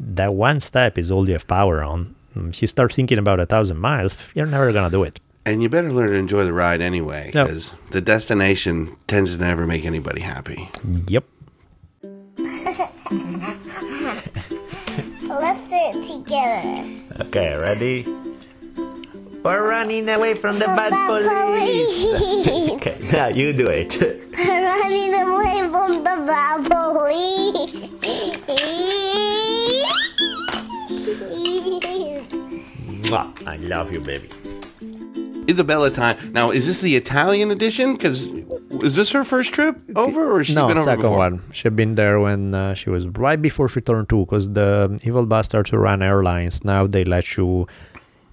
that one step is all you have power on. If you start thinking about a thousand miles, you're never gonna do it. And you better learn to enjoy the ride anyway Yep. because the destination tends to never make anybody happy. Yep. (laughs) It together. Okay, ready? We're running away from the bad police. police. (laughs) Okay, now you do it. (laughs) Running away from the bad police. (laughs) I love you, baby. Isabella time. Now, is this the Italian edition? Because is this her first trip over, or she no, been over second before? one. She'd been there when uh, she was right before she turned two, because the Evil Bastards who run airlines now they let you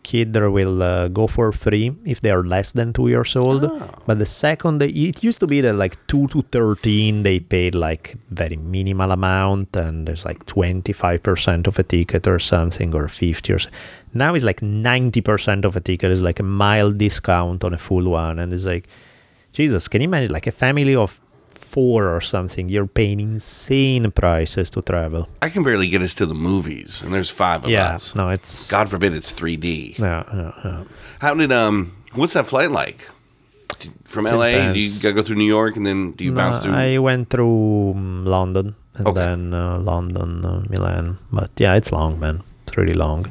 kid there will uh, go for free if they are less than two years old. Oh. But the second, they, it used to be that like two to thirteen, they paid like very minimal amount, and there's like twenty five percent of a ticket or something, or fifty or. So. Now it's like ninety percent of a ticket is like a mild discount on a full one, and it's like, Jesus, can you imagine like a family of four or something? You're paying insane prices to travel. I can barely get us to the movies, and there's five of Yeah, us. no, it's God forbid it's 3D. yeah, yeah, yeah. How did um? What's that flight like? From It's LA, do you gotta go through New York, and then do you No, bounce through? I went through um, London and Okay. then uh, London, uh, Milan. But yeah, it's long, man. It's really long.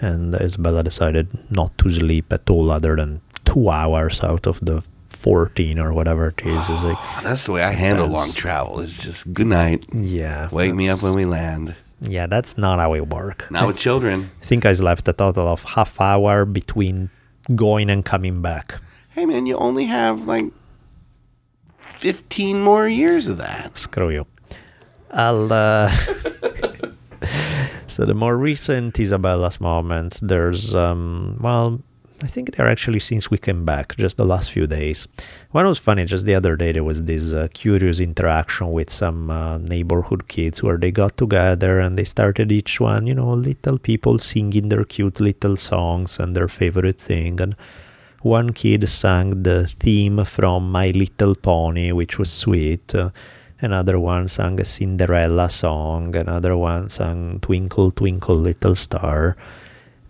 And Isabella decided not to sleep at all, other than two hours out of the fourteen or whatever it is. It's like, (sighs) That's the way I handle long travel. It's just good night. yeah, Wake me up when we land. Yeah, that's not how we work. Not with (laughs) children. I think I slept a total of half hour between going and coming back. Hey man, you only have like 15 more years of that. Screw you. I'll. Uh, (laughs) so the more recent Isabella's moments, there's um, well, I think they're actually since we came back, just the last few days. One was funny. Just the other day, there was this uh, curious interaction with some uh, neighborhood kids where they got together and they started each one, you know, little people singing their cute little songs and their favorite thing and. One kid sang the theme from My Little Pony, which was sweet. Uh, another one sang a Cinderella song. Another one sang Twinkle Twinkle Little Star.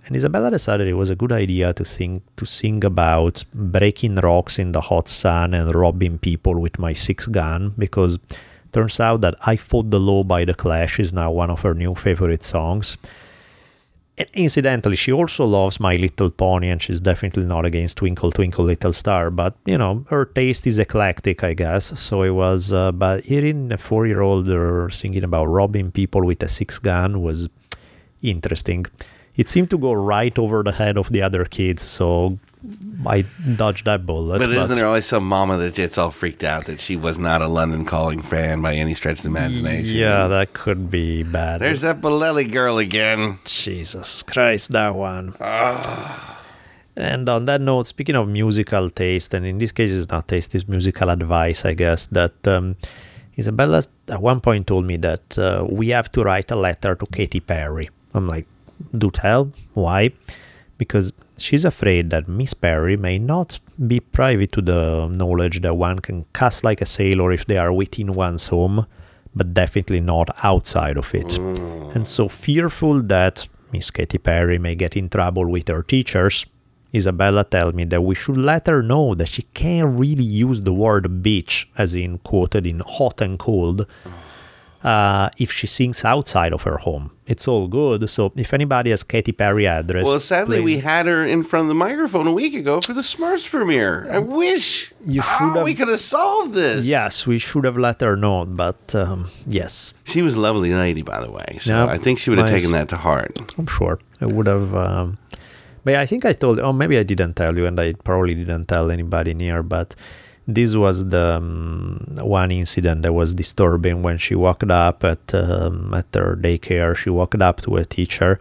And Isabella decided it was a good idea to think to sing about breaking rocks in the hot sun and robbing people with my six gun because turns out that I Fought the Law by the Clash is now one of her new favorite songs. And incidentally, she also loves My Little Pony, and she's definitely not against Twinkle Twinkle Little Star. But you know, her taste is eclectic, I guess. So it was. Uh, but hearing a four-year-old uh, singing about robbing people with a six gun was interesting. It seemed to go right over the head of the other kids, so I dodged that bullet. But isn't there always some mama that gets all freaked out that she was not a London Calling fan by any stretch of the imagination? Yeah, that could be bad. There's that Bolelli girl again. Jesus Christ, that one. And on that note, speaking of musical taste, and in this case, it's not taste, it's musical advice, I guess, that um, Isabella at one point told me that uh, we have to write a letter to Katy Perry. I'm like, do tell? Why? Because she's afraid that Miss Perry may not be privy to the knowledge that one can cast like a sailor if they are within one's home, but definitely not outside of it. Mm. And so fearful that Miss Katy Perry may get in trouble with her teachers, Isabella tell me that we should let her know that she can't really use the word bitch, as in quoted in hot and cold, mm. Uh, if she sings outside of her home. It's all good. So if anybody has Katy Perry address, Well, sadly, we had her in front of the microphone a week ago for the Smurfs premiere. I wish You should oh, have- we could have solved this. yes, we should have let her know. But um, yes, She was a lovely lady, by the way. So Yeah, I think she would have nice. taken that to heart. I'm sure I would have. Um, but I think I told. Oh, maybe I didn't tell you, and I probably didn't tell anybody near. But this was the um, one incident that was disturbing when she walked up at um, at her daycare. She walked up to a teacher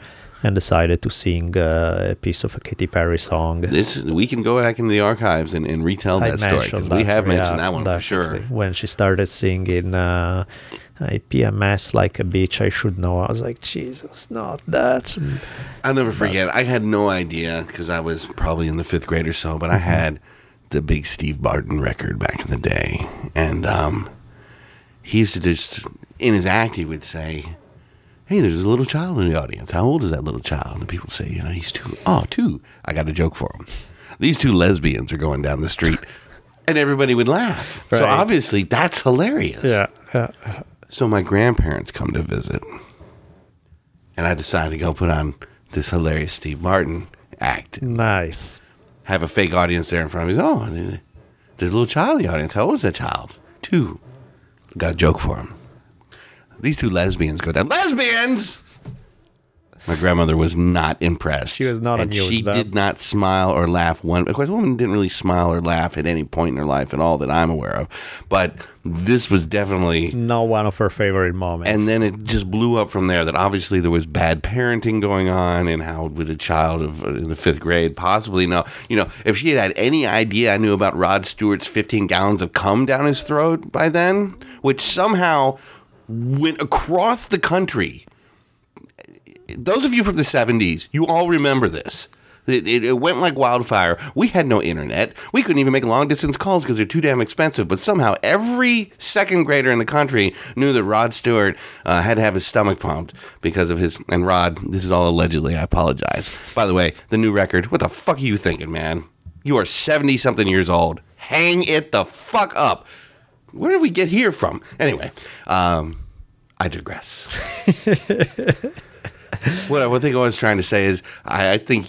and decided to sing uh, a piece of a Katy Perry song. This we can go back into the archives and, and retell I that story. mentioned we that, have mentioned yeah, that one for sure. When she started singing uh, I PMS like a bitch, I should know. I was like, Jesus, not that. I'll never forget. I had no idea because I was probably in the fifth grade or so, but I Mm-hmm. had the big Steve Martin record back in the day, and um, he used to just in his act he would say, "Hey, there's a little child in the audience. How old is that little child?" And the people say, "You know, he's two. Oh, two. I got a joke for him. These two lesbians are going down the street." And everybody would laugh. So obviously that's hilarious. yeah, yeah. So my grandparents come to visit, and I decided to go put on this hilarious Steve Martin act. Nice. Have a fake audience there in front of me. Oh, there's a little child in the audience. How old is that child? Two. Got a joke for him. These two lesbians go down. Lesbians! My grandmother was not impressed. She was not and amused, She did not smile or laugh one. Of course, woman didn't really smile or laugh at any point in her life at all that I'm aware of. But this was definitely. Not one of her favorite moments. And then it just blew up from there. That obviously there was bad parenting going on, and how would a child of uh, in the fifth grade possibly know? You know, if she had had any idea I knew about Rod Stewart's 15 gallons of cum down his throat by then, which somehow went across the country those of you from the 70s, you all remember this. It, it, it went like wildfire. We had no internet. We couldn't even make long distance calls because they're too damn expensive. But somehow every second grader in the country knew that Rod Stewart uh, had to have his stomach pumped because of his. And Rod, this is all allegedly. I apologize. By the way, the new record. What the fuck are you thinking, man? You are 70 something years old. Hang it the fuck up. Where did we get here from? Anyway, um, I digress (laughs) (laughs) what I, think I was trying to say is I, I think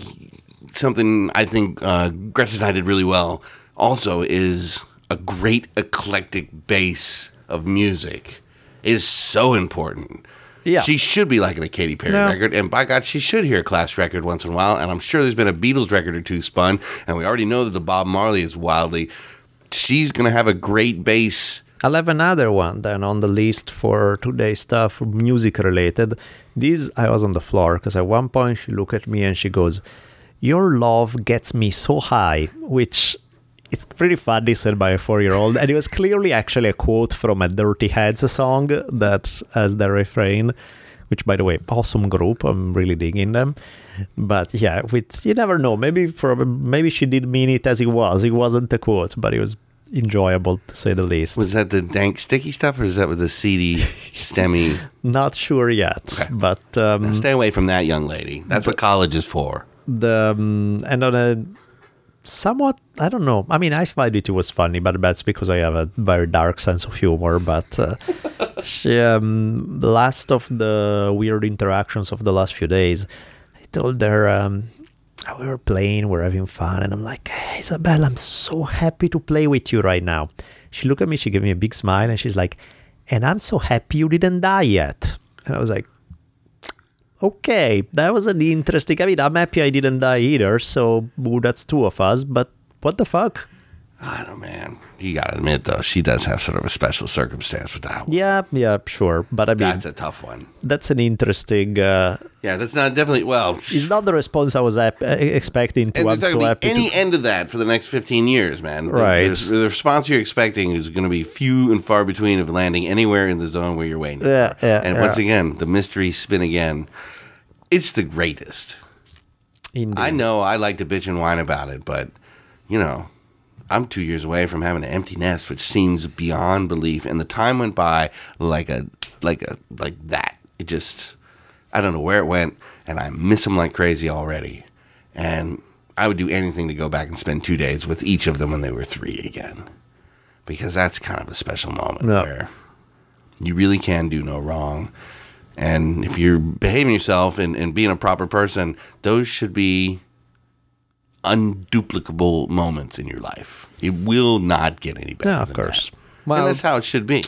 something I think uh, Gretchen and I did really well also is a great eclectic base of music is so important. Yeah. She should be liking a Katy Perry No. record, and by God, she should hear a Clash record once in a while. And I'm sure there's been a Beatles record or two spun, and we already know that the Bob Marley is wildly. She's gonna have a great base. I'll have another one then on the list for today's stuff, music related. This, I was on the floor because at one point she looked at me and she goes, Your love gets me so high, which it's pretty funny said by a four year old. And it was clearly actually a quote from a Dirty Heads song that has the refrain, which, by the way, awesome group. I'm really digging them. But yeah, with, you never know. Maybe for maybe she did mean it as it was. It wasn't a quote, but it was enjoyable to say the least. Was that the dank sticky stuff, or is that with the seedy, (laughs) stemmy? Not sure yet, Okay. but um, Stay away from that young lady. That's what college is for. the um, and on a somewhat I don't know. I mean, I find it was funny, but that's because I have a very dark sense of humor. But uh, (laughs) she, um, the last of the weird interactions of the last few days, I told her. Um, we were playing, we're having fun, and I'm like, hey, Isabel, I'm so happy to play with you right now. She looked at me, she gave me a big smile, and she's like, and I'm so happy you didn't die yet. And I was like, okay, that was an interesting. I mean, I'm happy I didn't die either, so ooh, that's two of us, but what the fuck? I don't know, man. You gotta admit though, she does have sort of a special circumstance with that one. Yeah, yeah, sure. But I mean, That's a tough one. That's an interesting. Uh, Yeah, that's not definitely well. it's not the response I was ap- uh, expecting to. and so not gonna be happy any to. end of that for the next 15 years, man. The- Right. The, the response you're expecting is going to be few and far between of landing anywhere in the zone where you're waiting. Yeah, for. yeah, And yeah. once again, the mystery spin again. It's the greatest. Indeed. I know I like to bitch and whine about it, but you know, I'm two years away from having an empty nest, which seems beyond belief. And the time went by like a like a like that. It just I don't know where it went, and I miss them like crazy already. And I would do anything to go back and spend two days with each of them when they were three again, because that's kind of a special moment where you really can do no wrong. And if you're behaving yourself and, and being a proper person, those should be unduplicable moments in your life. It will not get any better. Yeah, of course. that. Well- and that's how it should be.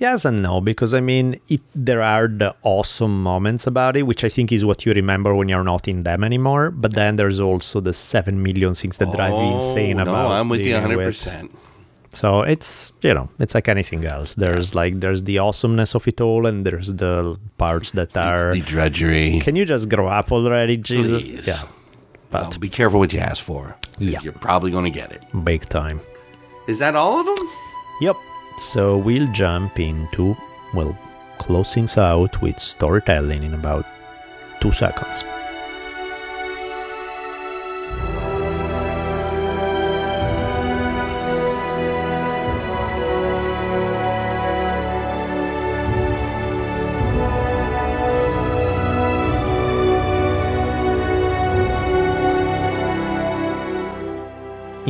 Yes and no, because I mean, it, there are the awesome moments about it, which I think is what you remember when you're not in them anymore. But then there's also the seven million things that drive you oh, insane Oh, no, about. I'm with you dealing 100. with. percent So it's you know, it's like anything else. There's like there's the awesomeness of it all, and there's the parts that are. The drudgery. Can you just grow up already, Jesus? Please. Yeah, Well, but be careful what you ask for. Yeah. You're probably going to get it. big time. Is that all of them? Yep. So we'll jump into well, close things out with storytelling in about two seconds.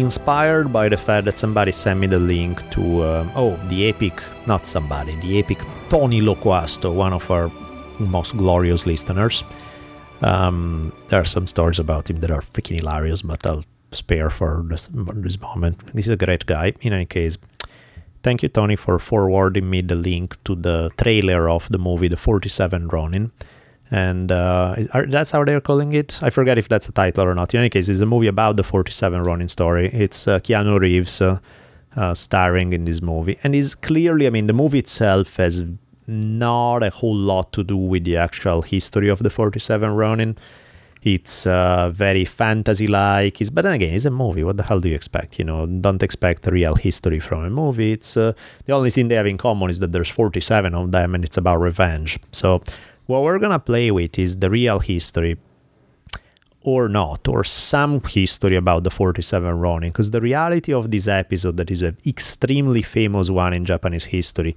Inspired by the fact that somebody sent me the link to um, oh the epic not somebody the epic tony loquasto one of our most glorious listeners. Um, there are some stories about him that are freaking hilarious but i'll spare for this, this moment. He's a great guy. In any case thank you tony for forwarding me the link to the trailer of the movie the 47 ronin And uh, are, that's how they're calling it. I forget if that's a title or not. In any case, it's a movie about the 47 Ronin story. It's uh, Keanu Reeves uh, uh, starring in this movie. And is clearly, I mean, the movie itself has not a whole lot to do with the actual history of the 47 Ronin. It's uh, very fantasy-like. It's, but then again, it's a movie. What the hell do you expect? You know, don't expect real history from a movie. It's uh, the only thing they have in common is that there's 47 of them, and it's about revenge. So, what we're gonna play with is the real history, or not, or some history about the 47 Ronin. Because the reality of this episode, that is an extremely famous one in Japanese history,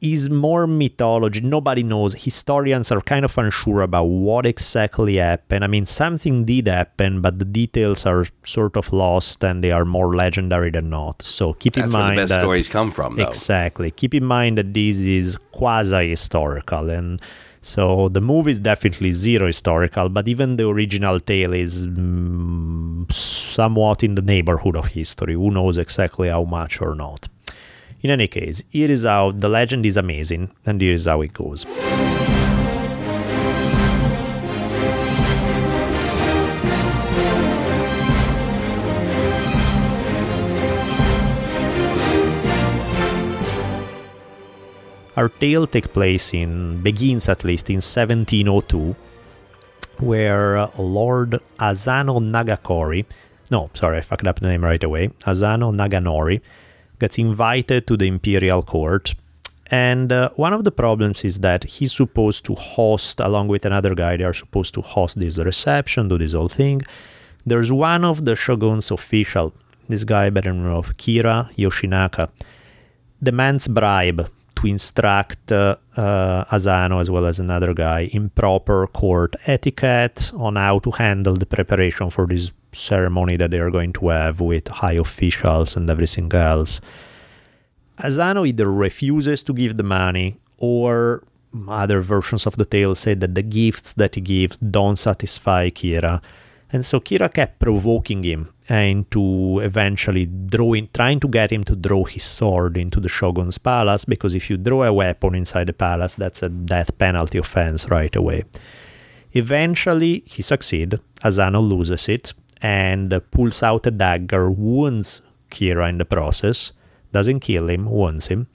is more mythology. Nobody knows. Historians are kind of unsure about what exactly happened. I mean, something did happen, but the details are sort of lost and they are more legendary than not. So keep That's in where the mind best that stories come from, though. exactly. Keep in mind that this is quasi historical and. So the movie is definitely zero historical, but even the original tale is mm, somewhat in the neighborhood of history. Who knows exactly how much or not? In any case, here is how the legend is amazing, and here is how it goes. Our tale takes place in begins at least in 1702, where uh, Lord Asano Nagakori, no, sorry, I fucked up the name right away, Asano Naganori, gets invited to the imperial court. And uh, one of the problems is that he's supposed to host, along with another guy, they are supposed to host this reception, do this whole thing. There's one of the shogun's official, this guy the name of Kira Yoshinaka, demands bribe to instruct uh, uh, Asano as well as another guy in proper court etiquette on how to handle the preparation for this ceremony that they are going to have with high officials and everything else. Asano either refuses to give the money or other versions of the tale say that the gifts that he gives don't satisfy Kira. And so Kira kept provoking him into eventually drawing, trying to get him to draw his sword into the shogun's palace, because if you draw a weapon inside the palace, that's a death penalty offense right away. Eventually, he succeeds. Asano loses it and pulls out a dagger, wounds Kira in the process, doesn't kill him, wounds him.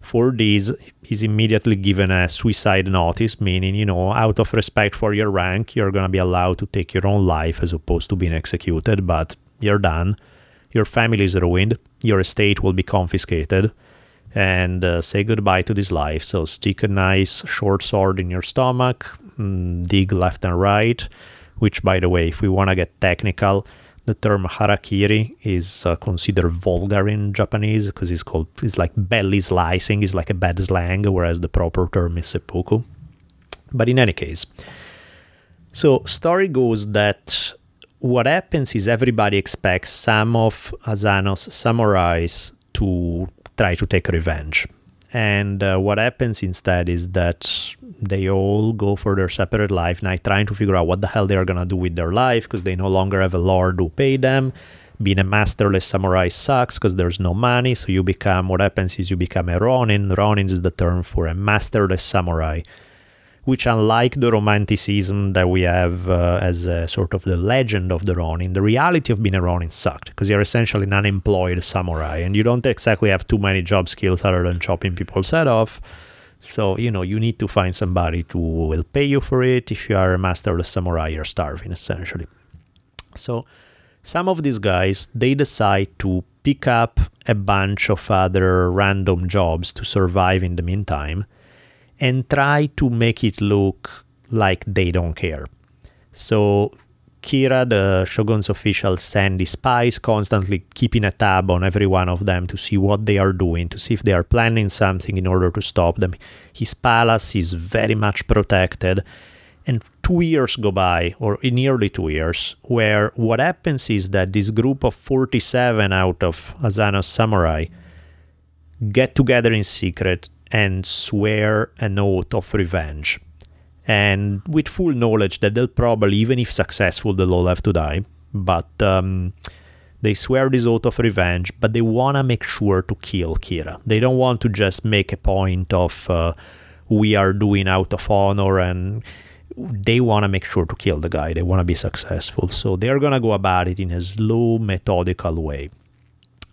For this, he's immediately given a suicide notice, meaning, you know, out of respect for your rank, you're going to be allowed to take your own life as opposed to being executed, but you're done. Your family is ruined, your estate will be confiscated, and uh, say goodbye to this life. So, stick a nice short sword in your stomach, mm, dig left and right, which, by the way, if we want to get technical, the term harakiri is uh, considered vulgar in Japanese because it's called it's like belly slicing is like a bad slang, whereas the proper term is seppuku. But in any case, so story goes that what happens is everybody expects some of Asano's samurais to try to take revenge. And uh, what happens instead is that they all go for their separate life, now trying to figure out what the hell they are gonna do with their life because they no longer have a lord who pay them. Being a masterless samurai sucks because there's no money, so you become what happens is you become a ronin. Ronin is the term for a masterless samurai which unlike the romanticism that we have uh, as a sort of the legend of the Ronin, the reality of being a Ronin sucked because you're essentially an unemployed samurai and you don't exactly have too many job skills other than chopping people's head off. So, you know, you need to find somebody who will pay you for it. If you are a master of the samurai, you're starving essentially. So, some of these guys, they decide to pick up a bunch of other random jobs to survive in the meantime and try to make it look like they don't care. So Kira, the Shogun's official, send spies constantly keeping a tab on every one of them to see what they are doing, to see if they are planning something in order to stop them. His palace is very much protected. And two years go by, or nearly two years, where what happens is that this group of 47 out of Asano's samurai get together in secret and swear an oath of revenge. And with full knowledge that they'll probably, even if successful, they'll all have to die. But um, they swear this oath of revenge, but they want to make sure to kill Kira. They don't want to just make a point of, uh, we are doing out of honor and they want to make sure to kill the guy. They want to be successful. So they're going to go about it in a slow, methodical way,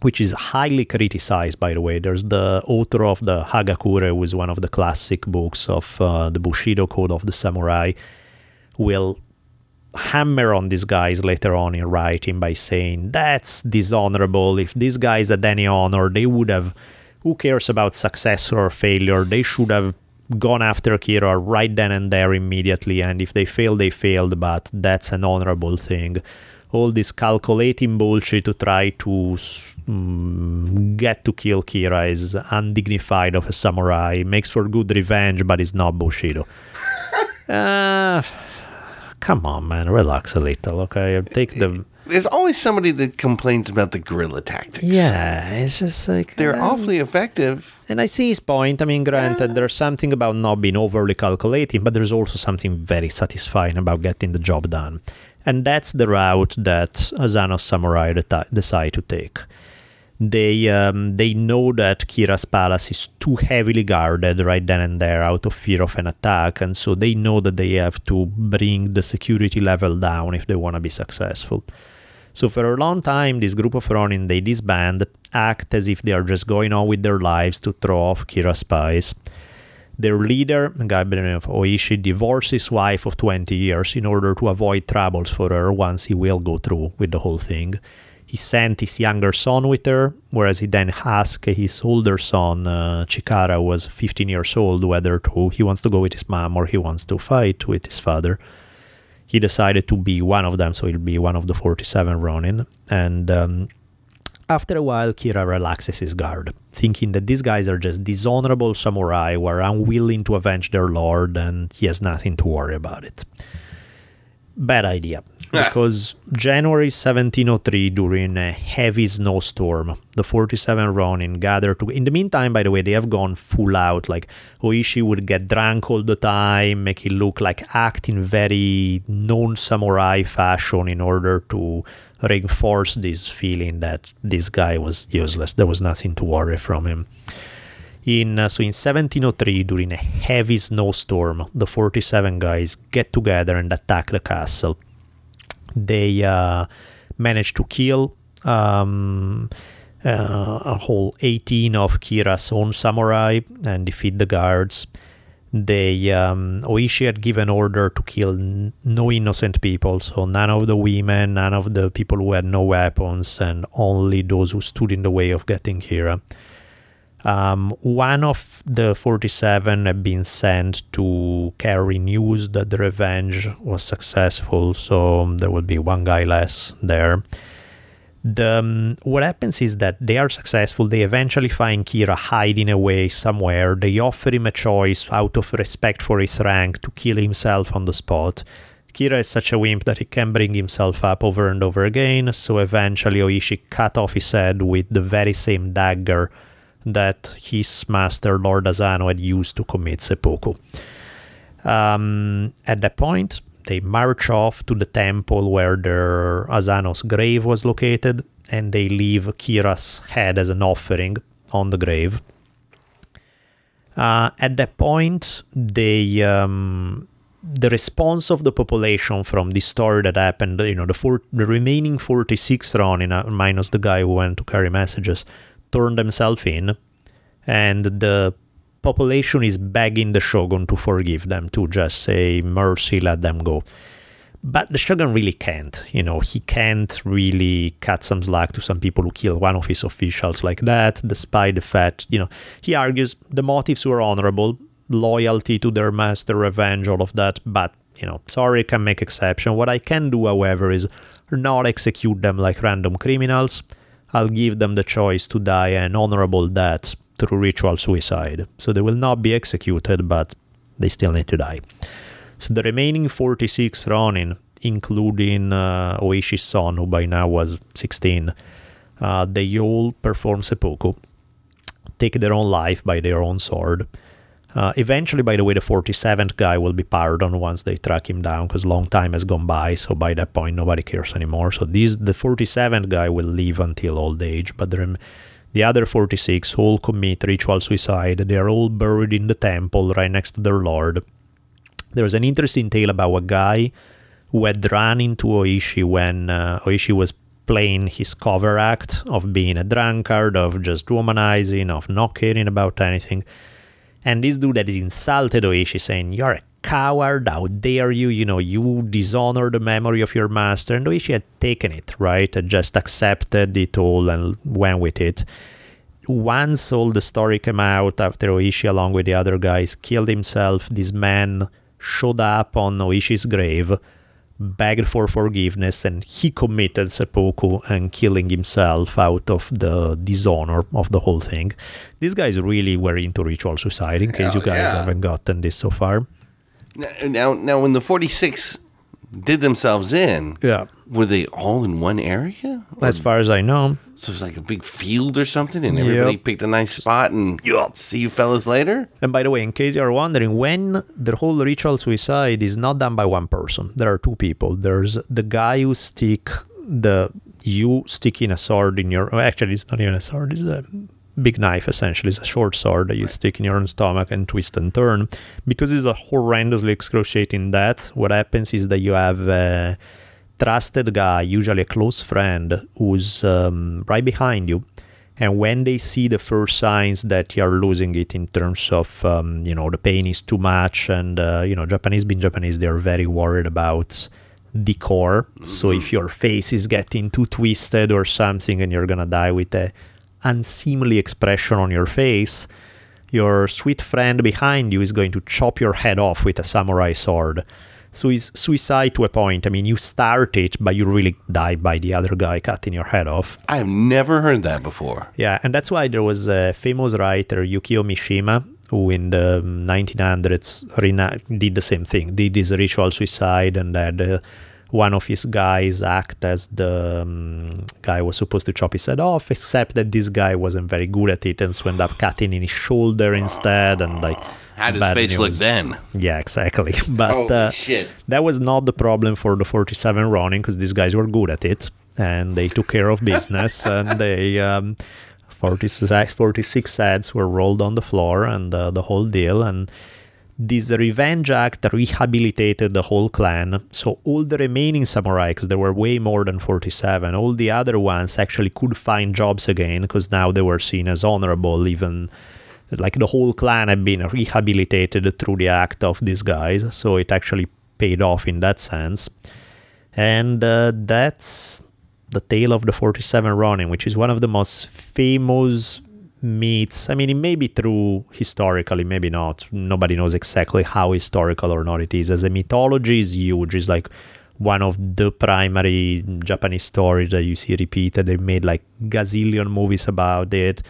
which is highly criticized, by the way. There's the author of the Hagakure, who is one of the classic books of uh, the Bushido Code of the Samurai, will hammer on these guys later on in writing by saying that's dishonorable. If these guys had any honor, they would have. Who cares about success or failure? They should have gone after Kira right then and there immediately. And if they fail, they failed, but that's an honorable thing. All this calculating bullshit to try to mm, get to kill Kira is undignified of a samurai. Makes for good revenge, but it's not Bushido. uh, (laughs) come on, man, relax a little, okay? Take the. There's always somebody that complains about the guerrilla tactics. Yeah, it's just like They're um, awfully effective. And I see his point. I mean, granted, there's something about not being overly calculating, but there's also something very satisfying about getting the job done. And that's the route that Asano's samurai decide to take. They um, they know that Kira's palace is too heavily guarded right then and there out of fear of an attack, and so they know that they have to bring the security level down if they want to be successful. So for a long time, this group of Ronin they disband, act as if they are just going on with their lives to throw off Kira's spies. Their leader, a guy by the name of Oishi, divorced his wife of 20 years in order to avoid troubles for her once he will go through with the whole thing. He sent his younger son with her, whereas he then asked his older son, uh, Chikara, who was 15 years old, whether to, he wants to go with his mom or he wants to fight with his father he decided to be one of them, so he'll be one of the 47 Ronin. And um, after a while, Kira relaxes his guard, thinking that these guys are just dishonorable samurai who are unwilling to avenge their lord and he has nothing to worry about it. Bad idea. Because January 1703, during a heavy snowstorm, the 47 Ronin gathered to. In the meantime, by the way, they have gone full out. Like Oishi would get drunk all the time, make it look like act in very non samurai fashion in order to reinforce this feeling that this guy was useless. There was nothing to worry from him. In uh, so in 1703, during a heavy snowstorm, the 47 guys get together and attack the castle they uh, managed to kill um, uh, a whole 18 of Kira's own samurai and defeat the guards. They um, Oishi had given order to kill n- no innocent people, so none of the women, none of the people who had no weapons, and only those who stood in the way of getting Kira. Um, one of the 47 had been sent to carry news that the revenge was successful, so there would be one guy less there. The, um, what happens is that they are successful. They eventually find Kira hiding away somewhere. They offer him a choice out of respect for his rank to kill himself on the spot. Kira is such a wimp that he can bring himself up over and over again, so eventually Oishi cut off his head with the very same dagger that his master Lord Asano had used to commit seppuku. Um, at that point, they march off to the temple where their Asano's grave was located, and they leave Kira's head as an offering on the grave. Uh, at that point, they um, the response of the population from this story that happened, you know, the four, the remaining 46 Ronin, minus the guy who went to carry messages, turn themselves in, and the population is begging the shogun to forgive them, to just say mercy, let them go. But the shogun really can't, you know, he can't really cut some slack to some people who kill one of his officials like that, despite the fact, you know, he argues the motives were honorable, loyalty to their master, revenge, all of that, but, you know, sorry, can make exception. What I can do, however, is not execute them like random criminals. I'll give them the choice to die an honorable death through ritual suicide. So they will not be executed, but they still need to die. So the remaining 46 Ronin, including uh, Oishi's son, who by now was 16, uh, they all perform seppuku, take their own life by their own sword. Uh, eventually, by the way, the 47th guy will be pardoned once they track him down because long time has gone by. So by that point, nobody cares anymore. So these the 47th guy will live until old age, but the, The other 46 all commit ritual suicide. They are all buried in the temple right next to their lord. There's an interesting tale about a guy who had run into Oishi when uh, Oishi was playing his cover act of being a drunkard, of just womanizing, of not caring about anything. And this dude that is insulted Oishi, saying, You're a coward, how dare you? You know, you dishonor the memory of your master. And Oishi had taken it, right? Had just accepted it all and went with it. Once all the story came out after Oishi, along with the other guys, killed himself, this man showed up on Oishi's grave, begged for forgiveness, and he committed seppuku and killing himself out of the dishonor of the whole thing. These guys really were into ritual suicide, in case Hell you guys yeah. haven't gotten this so far. Now, now, when the 46 did themselves in, Yeah. were they all in one area? As far as I know, so it's like a big field or something, and everybody Yep. picked a nice spot and see you fellas later? And by the way, in case you're wondering, when the whole ritual suicide is not done by one person, there are two people. There's the guy who stick the you sticking a sword in your. Actually, it's not even a sword. It's a big knife. Essentially, it's a short sword that you stick in your own stomach and twist and turn. Because it's a horrendously excruciating death. What happens is that you have. A, trusted guy, usually a close friend, who's um, right behind you. And when they see the first signs that you're losing it in terms of, um, you know, the pain is too much, and, uh, you know, Japanese being Japanese, they're very worried about decor. So if your face is getting too twisted or something and you're going to die with a unseemly expression on your face, your sweet friend behind you is going to chop your head off with a samurai sword. So it's suicide to a point. I mean, you start it, but you really die by the other guy cutting your head off. I have never heard that before. Yeah, and that's why there was a famous writer, Yukio Mishima, who in the 1900s did the same thing, did this ritual suicide, and had uh, one of his guys act as the um, guy was supposed to chop his head off, except that this guy wasn't very good at it, and so ended up cutting in his shoulder instead, and like. How does bad face look then? Yeah, exactly. (laughs) But uh, shit. that was not the problem for the 47 Ronin because these guys were good at it and they took care of business (laughs) and they um, 46, 46 heads were rolled on the floor and uh, the whole deal and this revenge act rehabilitated the whole clan. So all the remaining samurai because there were way more than 47 all the other ones actually could find jobs again because now they were seen as honorable even like the whole clan had been rehabilitated through the act of these guys so it actually paid off in that sense. And uh, that's the tale of the 47 Ronin, which is one of the most famous myths. I mean, it may be true historically, maybe not. Nobody knows exactly how historical or not it is. As a mythology is huge. It's like one of the primary Japanese stories that you see repeated. They made like gazillion movies about it,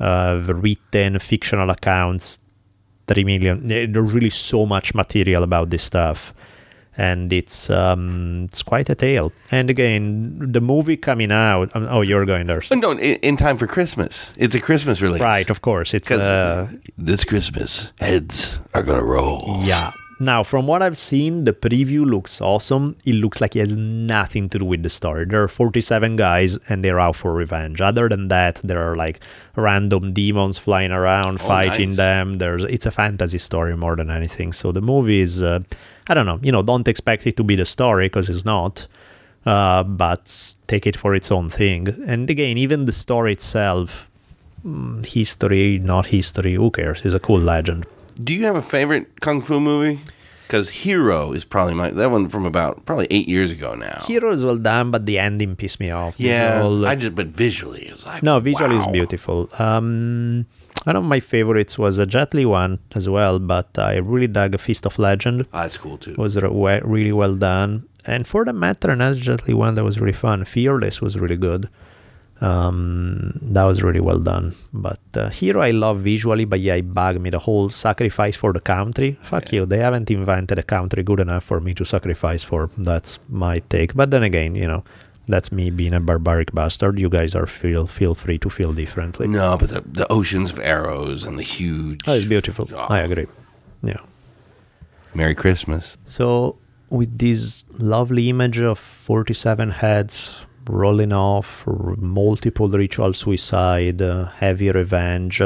uh, written fictional accounts, three million. There's really so much material about this stuff and it's um, it's quite a tale. And again, the movie coming out. um, oh, you're going there, Oh, no, in, in time for Christmas. It's a Christmas release. right? Of course, it's uh, this Christmas, heads are going to roll. yeah. Now, from what I've seen, the preview looks awesome. It looks like it has nothing to do with the story. There are 47 guys and they're out for revenge. Other than that, there are like random demons flying around, fighting nice. them. There's it's a fantasy story more than anything. So the movie is, uh, I don't know, you know, don't expect it to be the story because it's not. Uh, but take it for its own thing. And again, even the story itself, mm, history, not history, who cares? It's a cool legend. Do you have a favorite kung fu movie? Because Hero is probably my that one from about probably eight years ago now. Hero is well done, but the ending pissed me off. Yeah, whole- I just but visually it's like no, visually is beautiful. Um, one of my favorites was a Jet Li one as well, but I really dug a Fist of Legend. Oh, that's cool too. It was re- really well done. And for the matter, another Jet Li one that was really fun. Fearless was really good. Um, that was really well done. But uh, Hero I love visually, but yeah, it bugged me. The whole sacrifice for the country. Fuck you. They haven't invented a country good enough for me to sacrifice for. That's my take. But then again, you know, that's me being a barbaric bastard. You guys are feel feel free to feel differently. No, but the, the oceans of arrows and the huge. Oh, it's beautiful. Oh. I agree. Yeah. Merry Christmas. So with this lovely image of 47 heads rolling off multiple ritual suicide, uh, heavy revenge.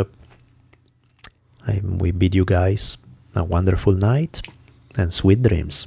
I, we bid you guys a wonderful night and sweet dreams.